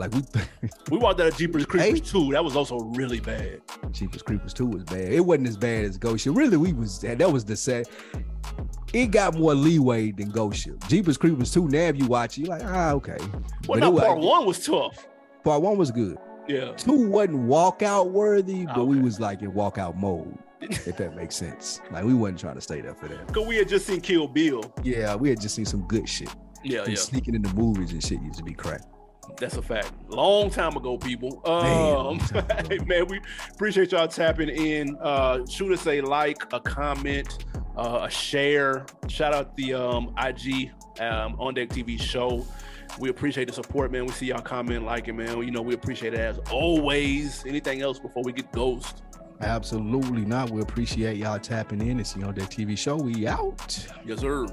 Like we we walked out of Jeepers Creepers hey. 2. That was also really bad. Jeepers Creepers 2 was bad. It wasn't as bad as Ghost Ship. Really, we was that was the set. It got more leeway than Ghost Ship. Jeepers Creepers 2, now if you watch it, you're like, ah, okay. Well, but part like, one was tough. Part one was good. Yeah. Two wasn't walkout worthy, but okay. we was like in walkout mode. if that makes sense. Like we wasn't trying to stay there for that. Cause we had just seen Kill Bill. Yeah, we had just seen some good shit. Yeah, and yeah. Sneaking into movies and shit used to be crack. That's a fact. Long time ago, people. Um, man, hey, man we appreciate y'all tapping in. Uh, shoot us a like, a comment, uh, a share. Shout out the um, IG um, on deck TV show. We appreciate the support, man. We see y'all comment, liking, man. You know, we appreciate it as always. Anything else before we get ghost? Absolutely not. We appreciate y'all tapping in and see on that TV show. We out. Yes, sir.